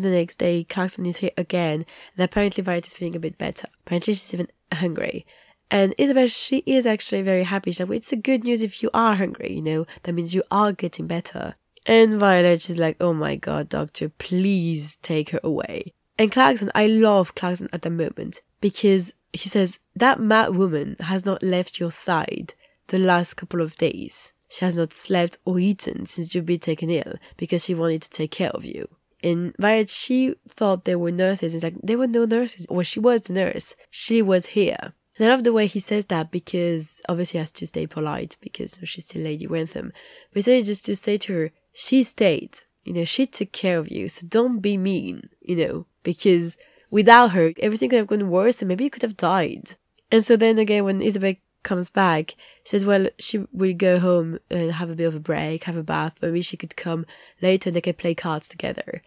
Speaker 2: the next day, Clarkson is here again, and apparently Violet is feeling a bit better. Apparently, she's even hungry. And Isobel, she is actually very happy. She's like, well, it's a good news if you are hungry, you know, that means you are getting better. And Violet, she's like, oh my god, doctor, please take her away. And Clarkson, I love Clarkson at the moment because he says, that mad woman has not left your side the last couple of days. She has not slept or eaten since you've been taken ill because she wanted to take care of you. And Violet, she thought there were nurses. It's like, there were no nurses. Well, she was the nurse. She was here. And I love the way he says that because obviously he has to stay polite because she's still Lady Grantham. But he just to say to her, she stayed. You know, she took care of you. So don't be mean, you know, because without her, everything could have gone worse and maybe you could have died. And so then again, when Isobel comes back, says, well, she will go home and have a bit of a break, have a bath. Maybe she could come later and they can play cards together.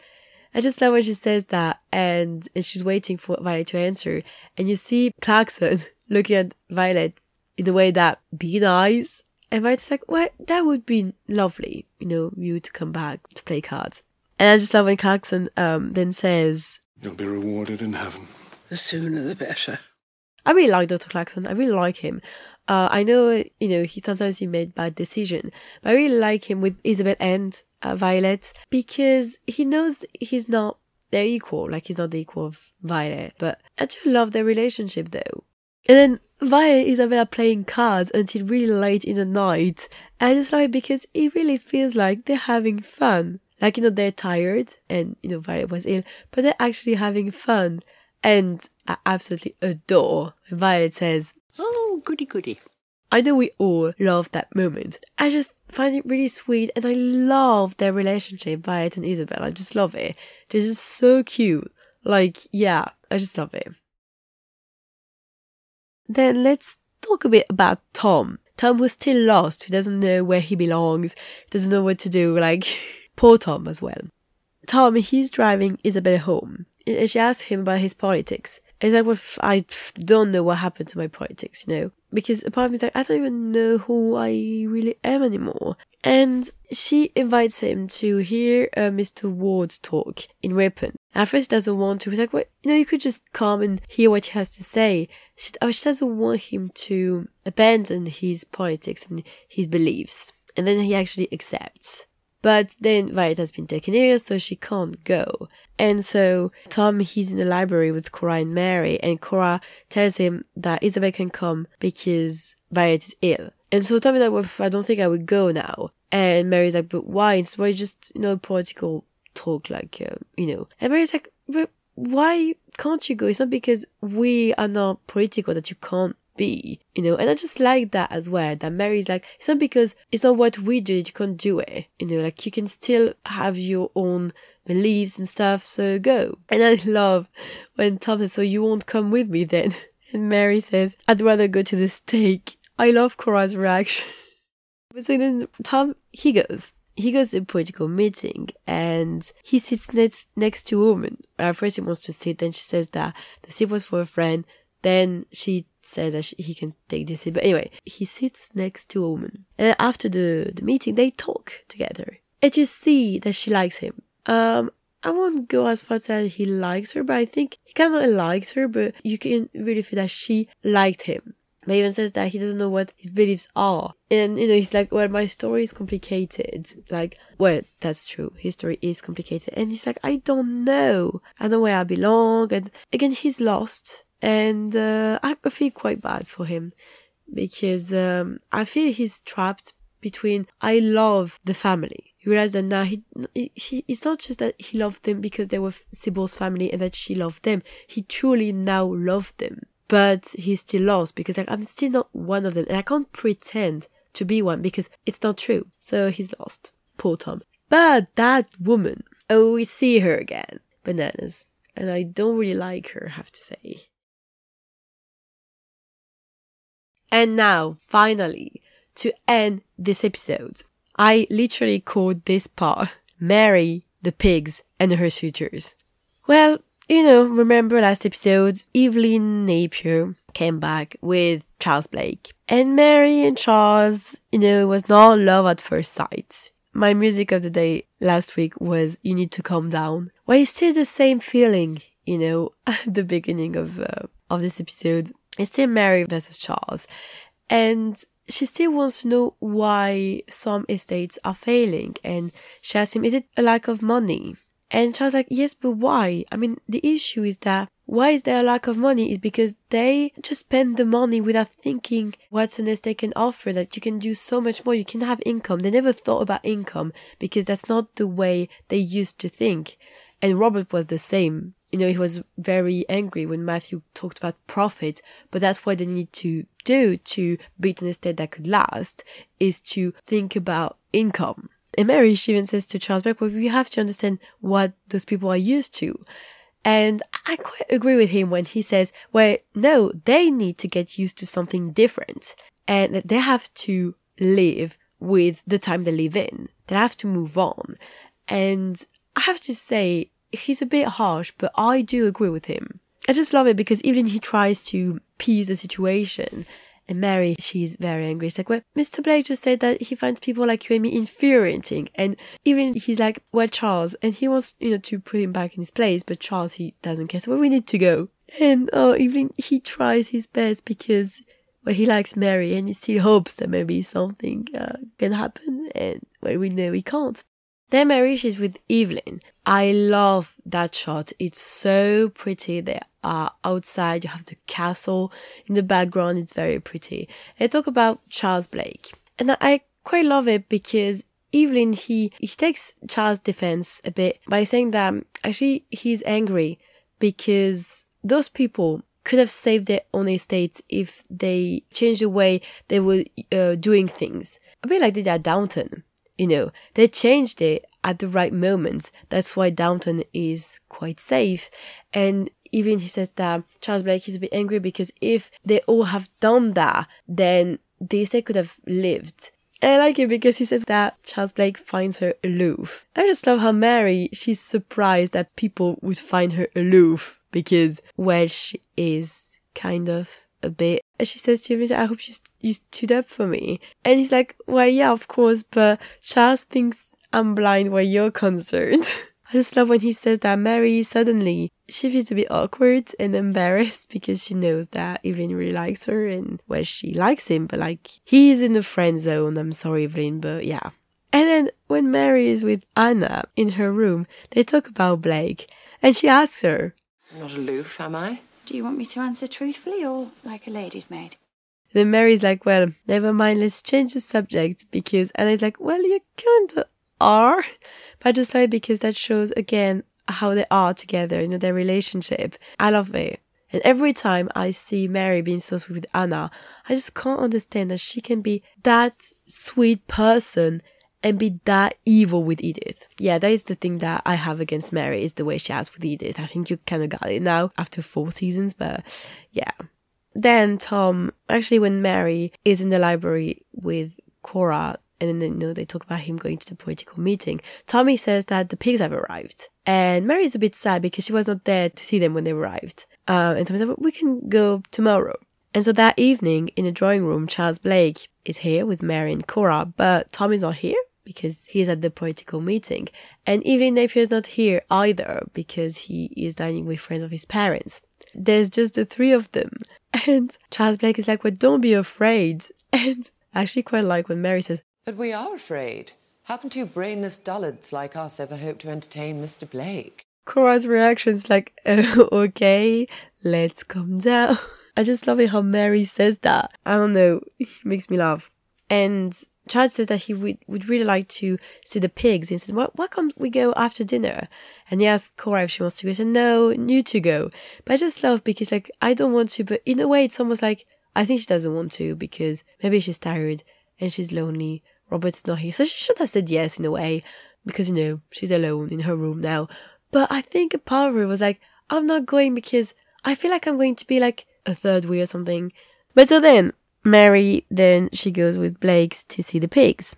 Speaker 2: I just love when she says that and, and she's waiting for Violet to answer. And you see Clarkson looking at Violet in the way that, be nice. And Violet's like, well, that would be lovely, you know, you to come back to play cards. And I just love when Clarkson um, then says,
Speaker 3: You'll be rewarded in heaven.
Speaker 8: The sooner the better.
Speaker 2: I really like Dr. Clarkson. I really like him. Uh, I know, you know, he sometimes he made bad decision, but I really like him with Isobel and uh, Violet because he knows he's not their equal, like he's not the equal of Violet. But I do love their relationship though. And then Violet and Isobel are playing cards until really late in the night. And I just like it because it really feels like they're having fun. Like, you know, they're tired and, you know, Violet was ill, but they're actually having fun. And I absolutely adore Violet says,
Speaker 8: Oh, goody goody.
Speaker 2: I know we all love that moment. I just find it really sweet and I love their relationship, Violet and Isobel. I just love it. They're just so cute. Like, yeah, I just love it. Then let's talk a bit about Tom. Tom who's still lost, who doesn't know where he belongs, doesn't know what to do, like poor Tom as well. Tom, he's driving Isobel home. And she asks him about his politics. He's like, well, I don't know what happened to my politics, you know? Because a part of me like, I don't even know who I really am anymore. And she invites him to hear uh, Mr. Ward talk in Ripon. At first, he doesn't want to. He's like, well, you know, you could just come and hear what he has to say. She, oh, she doesn't want him to abandon his politics and his beliefs. And then he actually accepts. But then Violet has been taken ill, so she can't go. And so Tom, he's in the library with Cora and Mary, and Cora tells him that Isobel can come because Violet is ill. And so Tom is like, well, I don't think I would go now. And Mary's like, but why? It's why just, you know, political talk, like, uh, you know. And Mary's like, but why can't you go? It's not because we are not political that you can't be, you know, and I just like that as well. That Mary's like, it's not because it's not what we do, you can't do it, you know, like you can still have your own beliefs and stuff, so go. And I love when Tom says, so you won't come with me then? And Mary says, I'd rather go to the stake. I love Cora's reaction. but so then Tom, he goes. He goes to a political meeting and he sits next, next to a woman. At first he wants to sit, then she says that the seat was for a friend. Then she says that he can take this seat. But anyway, he sits next to a woman. And after the, the meeting, they talk together. And you see that she likes him. Um, I won't go as far as say he likes her, but I think he kind of likes her, but you can really feel that she liked him. Even says that he doesn't know what his beliefs are. And, you know, he's like, well, my story is complicated. Like, well, that's true. His story is complicated. And he's like, I don't know. I don't know where I belong. And again, he's lost. And, uh, I feel quite bad for him because, um, I feel he's trapped between, I love the family realize that now he, he it's not just that he loved them because they were Sybil's family and that she loved them. He truly now loved them, but he's still lost because like I'm still not one of them, and I can't pretend to be one because it's not true. So he's lost. Poor Tom. But that woman, oh, we see her again. Bananas. And I don't really like her, I have to say. And now, finally, to end this episode, I literally called this part Mary, the pigs, and her suitors. Well, you know, remember last episode, Evelyn Napier came back with Charles Blake. And Mary and Charles, you know, it was not love at first sight. My music of the day last week was You Need to Calm Down. Well, it's still the same feeling, you know, at the beginning of, uh, of this episode. It's still Mary versus Charles. And she still wants to know why some estates are failing. And she asks him, is it a lack of money? And Charles like, yes, but why? I mean, the issue is that why is there a lack of money is because they just spend the money without thinking what an estate can offer, that you can do so much more. You can have income. They never thought about income because that's not the way they used to think. And Robert was the same. You know, he was very angry when Matthew talked about profit, but that's what they need to do to build an estate that could last is to think about income. And Mary, she even says to Charles Blake, well, we have to understand what those people are used to. And I quite agree with him when he says, well, no, they need to get used to something different and that they have to live with the time they live in. They have to move on. And I have to say, he's a bit harsh, but I do agree with him. I just love it because even he tries to peace the situation. And Mary, she's very angry. It's like, well, Mr. Blake just said that he finds people like you and me infuriating. And even he's like, well, Charles, and he wants, you know, to put him back in his place, but Charles, he doesn't care. So well, we need to go. And oh, even he tries his best because, well, he likes Mary and he still hopes that maybe something uh, can happen. And well, we know he can't. Then Mary, she's with Evelyn. I love that shot. It's so pretty. They are outside. You have the castle in the background. It's very pretty. They talk about Charles Blake. And I quite love it because Evelyn, he, he takes Charles' defense a bit by saying that actually he's angry because those people could have saved their own estates if they changed the way they were uh, doing things. A bit like they did at Downton you know, they changed it at the right moment. That's why Downton is quite safe. And even he says that Charles Blake is a bit angry because if they all have done that, then they say could have lived. And I like it because he says that Charles Blake finds her aloof. I just love how Mary, she's surprised that people would find her aloof because, well, she is kind of a bit. She says to him, I hope you, you stood up for me. And he's like, well, yeah, of course, but Charles thinks I'm blind where you're concerned. I just love when he says that Mary suddenly she feels a bit awkward and embarrassed because she knows that Evelyn really likes her and well she likes him, but like he's in the friend zone. I'm sorry, Evelyn, but yeah. And then when Mary is with Anna in her room, they talk about Blake and she asks her, I'm
Speaker 4: Not aloof, am I?
Speaker 9: Do you want me to answer truthfully or like a lady's maid?
Speaker 2: Then Mary's like, well, never mind, let's change the subject because, and Anna's like, well, you kind of are. But I just like because that shows again how they are together, you know, their relationship. I love it. And every time I see Mary being so sweet with Anna, I just can't understand that she can be that sweet person and be that evil with Edith. Yeah, that is the thing that I have against Mary is the way she has with Edith. I think you kind of got it now after four seasons, but yeah. Then Tom, actually, when Mary is in the library with Cora, and then you know they talk about him going to the political meeting. Tommy says that the pigs have arrived, and Mary is a bit sad because she was not there to see them when they arrived. Uh, and Tommy said, "We can go tomorrow." And so that evening in the drawing room, Charles Blake is here with Mary and Cora, but Tommy's not here because he is at the political meeting, and Evelyn Napier is not here either because he is dining with friends of his parents. There's just the three of them. And Charles Blake is like, well, don't be afraid. And I actually quite like when Mary says,
Speaker 4: But we are afraid. How can two brainless dullards like us ever hope to entertain Mr. Blake?
Speaker 2: Cora's reaction is like, oh, okay, let's calm down. I just love it how Mary says that. I don't know, it makes me laugh. And Chad says that he would, would really like to see the pigs. He says, why can't we go after dinner? And he asks Cora if she wants to go. She said, no, you to go. But I just love because like, I don't want to, but in a way, it's almost like, I think she doesn't want to because maybe she's tired and she's lonely. Robert's not here. So she should have said yes in a way because, you know, she's alone in her room now. But I think a part of her was like, I'm not going because I feel like I'm going to be like a third wheel or something. But so then Mary then she goes with Blake's to see the pigs.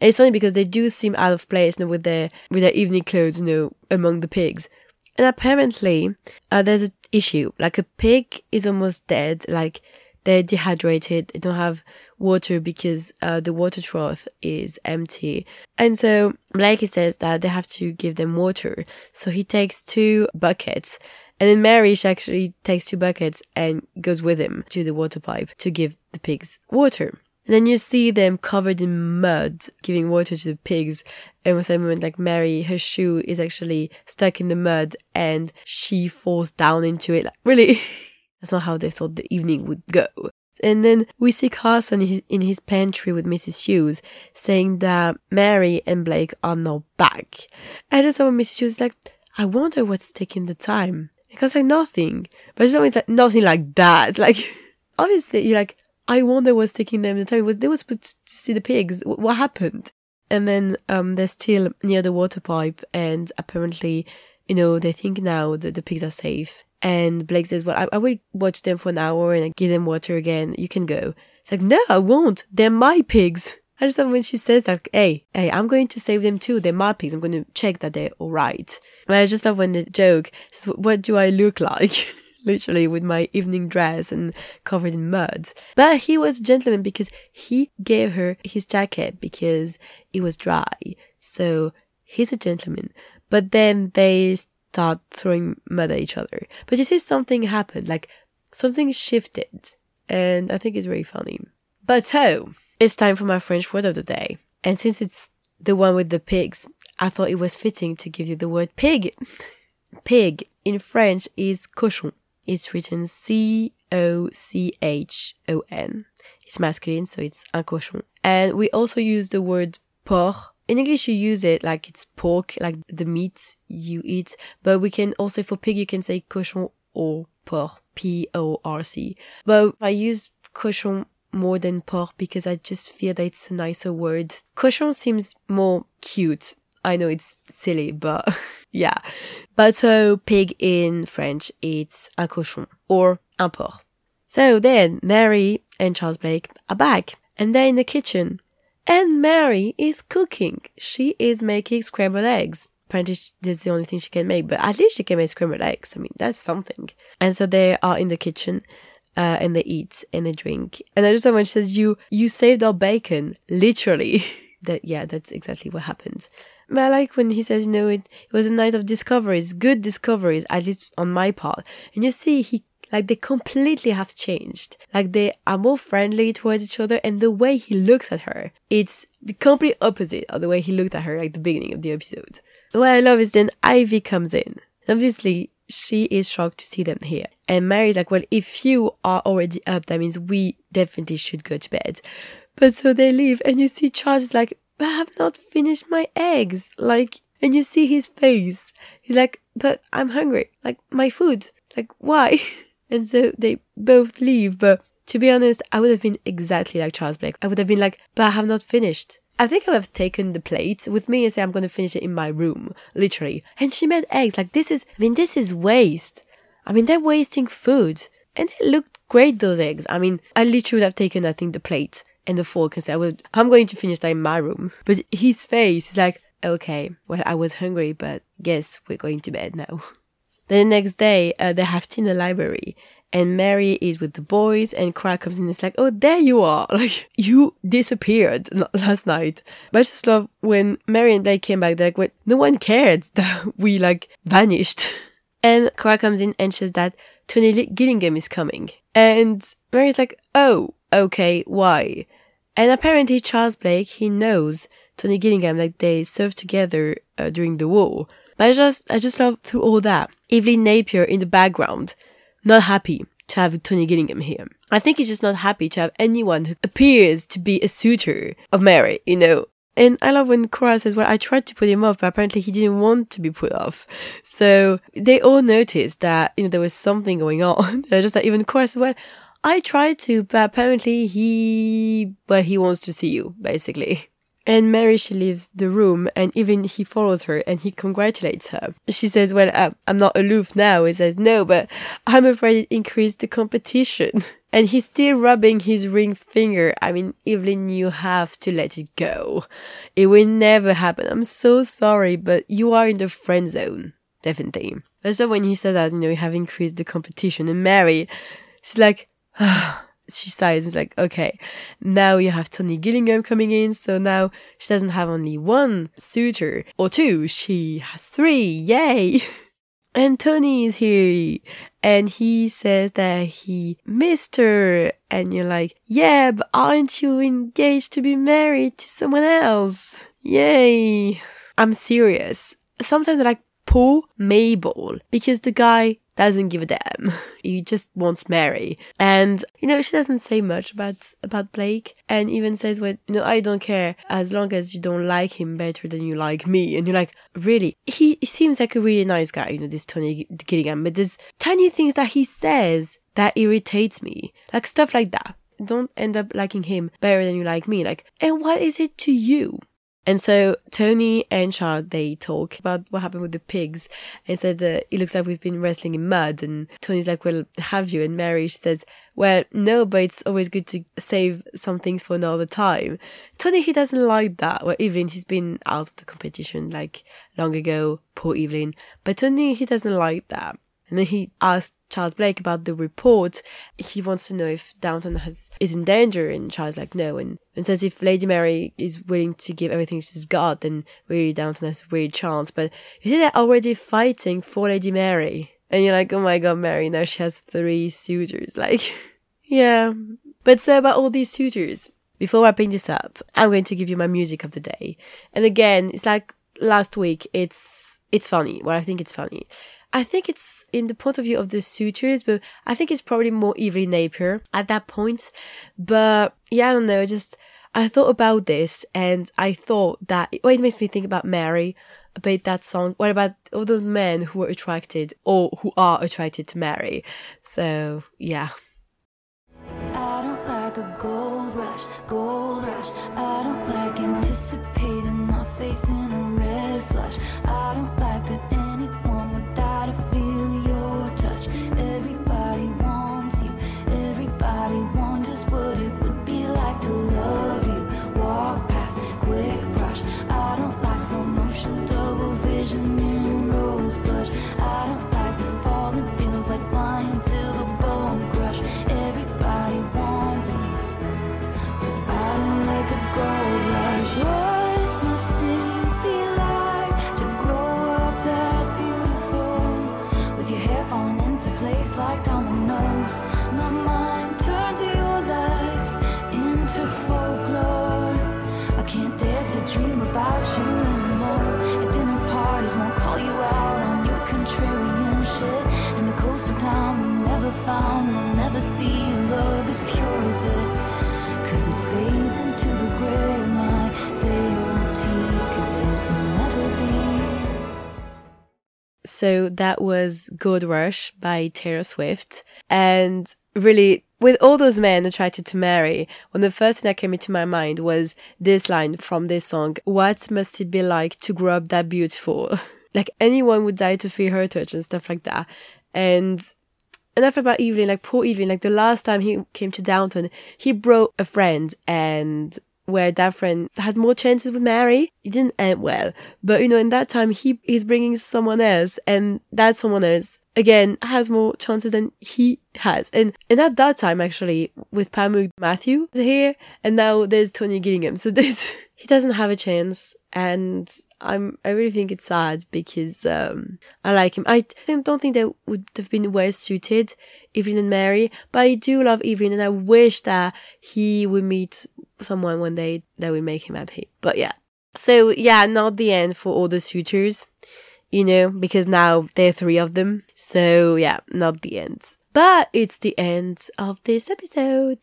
Speaker 2: And it's funny because they do seem out of place, you know, with their with their evening clothes, you know, among the pigs. And apparently, uh, there's an issue. Like a pig is almost dead. Like they're dehydrated. They don't have water because uh, the water trough is empty. And so Blake says that they have to give them water. So he takes two buckets and then Mary, she actually takes two buckets and goes with him to the water pipe to give the pigs water. And then you see them covered in mud, giving water to the pigs. And was a moment like Mary, her shoe is actually stuck in the mud and she falls down into it. Like, really? That's not how they thought the evening would go. And then we see Carson in his, in his pantry with Mrs. Hughes saying that Mary and Blake are not back. And when Mrs. Hughes is like, I wonder what's taking the time. Because like nothing. But it's always like nothing like that. Like obviously you're like, I wonder what's taking them the time. Was they were supposed to see the pigs? What happened? And then um they're still near the water pipe and apparently, you know, they think now that the pigs are safe. And Blake says, Well, I, I will watch them for an hour and give them water again. You can go. It's like, No, I won't. They're my pigs. I just love when she says that, hey, hey, I'm going to save them too. They're my pigs. I'm going to check that they're all right. But I just love when the joke says, what do I look like? Literally with my evening dress and covered in mud. But he was a gentleman because he gave her his jacket because it was dry. So he's a gentleman. But then they start throwing mud at each other. But you see something happened, like something shifted. And I think it's very funny. But so, it's time for my French word of the day. And since it's the one with the pigs, I thought it was fitting to give you the word pig. pig in French is cochon. It's written C O C H O N. It's masculine, so it's un cochon. And we also use the word porc. In English, you use it like it's pork, like the meat you eat. But we can also, for pig, you can say cochon or porc, P O R C. But I use cochon more than porc because I just feel that it's a nicer word. Cochon seems more cute. I know it's silly, but yeah. But so pig in French, it's un cochon or un porc. So then Mary and Charles Blake are back and they're in the kitchen. And Mary is cooking. She is making scrambled eggs. Apparently, that's the only thing she can make, but at least she can make scrambled eggs. I mean, that's something. And so they are in the kitchen uh, and they eat and they drink. And I just love when she says, "You you saved our bacon," literally. that yeah, that's exactly what happened. But I like when he says, "You know, it, it was a night of discoveries, good discoveries, at least on my part." And you see, he like they completely have changed. Like they are more friendly towards each other, and the way he looks at her, it's the complete opposite of the way he looked at her like the beginning of the episode. What I love is then Ivy comes in. Obviously, she is shocked to see them here. And Mary's like, well, if you are already up, that means we definitely should go to bed. But so they leave, and you see Charles is like, but I have not finished my eggs. Like, and you see his face. He's like, but I'm hungry. Like, my food. Like, why? and so they both leave. But to be honest, I would have been exactly like Charles Blake. I would have been like, but I have not finished. I think I would have taken the plate with me and say I'm going to finish it in my room, literally. And she made eggs. Like, this is, I mean, this is waste. I mean, they're wasting food. And they looked great, those eggs. I mean, I literally would have taken, I think, the plate and the fork and said, I'm going to finish that in my room. But his face is like, okay, well, I was hungry, but guess we're going to bed now. Then The next day, uh, they have tea in the library, and Mary is with the boys, and Cora comes in and is like, oh, there you are. Like, you disappeared last night. But I just love when Mary and Blake came back, they're like, wait, no one cared that we, like, vanished. and Cora comes in and says that Tony Gillingham is coming. And Mary's like, oh, okay, why? And apparently Charles Blake, he knows Tony Gillingham, like they served together uh, during the war. But I just, I just love through all that. Evelyn Napier in the background, not happy to have Tony Gillingham here. I think he's just not happy to have anyone who appears to be a suitor of Mary, you know. And I love when Cora says, Well, I tried to put him off, but apparently he didn't want to be put off. So they all noticed that, you know, there was something going on. They're just like, even Cora says, Well, I tried to, but apparently he, well, he wants to see you, basically. And Mary, she leaves the room, and even he follows her and he congratulates her. She says, Well, I'm not aloof now. He says, No, but I'm afraid it increased the competition. And he's still rubbing his ring finger. I mean, Evelyn, you have to let it go. It will never happen. I'm so sorry, but you are in the friend zone. Definitely. Also, when he said that, you know, you have increased the competition, and Mary, she's like, ah, she sighs is like, okay, now you have Tony Gillingham coming in, so now she doesn't have only one suitor or two, she has three, yay! And Tony is here and he says that he missed her. And you're like, yeah, but aren't you engaged to be married to someone else? Yay. I'm serious. Sometimes I like, poor Mabel because the guy doesn't give a damn. he just wants Mary. And, you know, she doesn't say much about, about Blake and even says, well, no, I don't care as long as you don't like him better than you like me. And you're like, really? He, he seems like a really nice guy, you know, this Tony Gillingham, but there's tiny things that he says that irritates me. Like stuff like that. Don't end up liking him better than you like me. Like, and what is it to you? And so Tony and Charles they talk about what happened with the pigs and said that it looks like we've been wrestling in mud. And Tony's like, Well, have you? And Mary says, Well, no, but it's always good to save some things for another time. Tony he doesn't like that. Well, Evelyn he's been out of the competition like long ago. Poor Evelyn. But Tony he doesn't like that. And then he asked Charles Blake about the report. He wants to know if Downton has is in danger, and Charles like no, and, and says if Lady Mary is willing to give everything she's got, then really Downton has a weird chance. But you see, they're already fighting for Lady Mary, and you're like, oh my god, Mary, now she has three suitors. Like, yeah. But so about all these suitors. Before wrapping this up, I'm going to give you my music of the day. And again, it's like last week. It's it's funny. Well, I think it's funny. I think it's in the point of view of the suitors, but I think it's probably more Evelyn Napier at that point. But yeah, I don't know. Just I thought about this, and I thought that well, it makes me think about Mary, about that song. What about all those men who were attracted or who are attracted to Mary? So yeah. I don't like a gold rush, gold rush. I don't like anticipating my face in
Speaker 9: will never see. Love as pure as it, cause it fades into the gray. My deity, cause it will never be.
Speaker 2: So that was Gold Rush by Taylor Swift. And really, with all those men attracted to Mary, one of the first thing that came into my mind was this line from this song What must it be like to grow up that beautiful? like anyone would die to feel her touch and stuff like that. And enough about Evelyn, like poor Evelyn, like the last time he came to Downton, he brought a friend and where that friend had more chances with Mary, it didn't end well. But you know, in that time, he is bringing someone else, and that someone else again has more chances than he has. And and at that time, actually, with Pamuk Matthew here, and now there's Tony Gillingham, so there's he doesn't have a chance, and I'm I really think it's sad because um, I like him. I don't think they would have been well suited, Evelyn and Mary, but I do love Evelyn, and I wish that he would meet someone one day that would make him happy. But yeah, so yeah, not the end for all the suitors, you know, because now there are three of them. So yeah, not the end. But it's the end of this episode.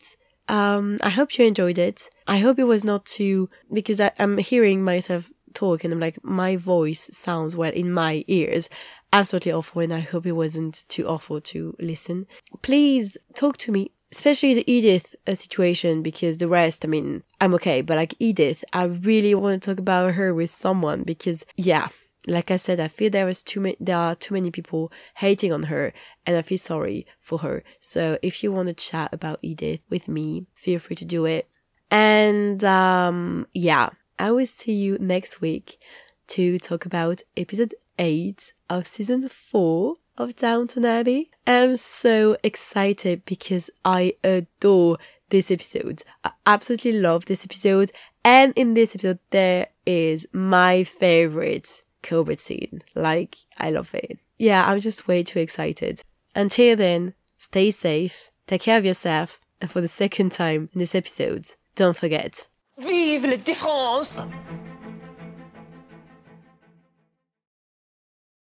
Speaker 2: Um, I hope you enjoyed it. I hope it was not too because I, I'm hearing myself talk and I'm like, my voice sounds well in my ears. Absolutely awful, and I hope it wasn't too awful to listen. Please talk to me, especially the Edith uh, situation, because the rest, I mean, I'm okay, but like Edith, I really want to talk about her with someone because, yeah, like I said, I feel there was too many, there are too many people hating on her, and I feel sorry for her. So if you want to chat about Edith with me, feel free to do it. And um, yeah, I will see you next week to talk about episode 8 of season 4 of Downton Abbey. I'm so excited because I adore this episode. I absolutely love this episode. And in this episode, there is my favorite Cobert scene. Like, I love it. Yeah, I'm just way too excited. Until then, stay safe, take care of yourself, and for the second time in this episode, don't forget
Speaker 7: Vive la différence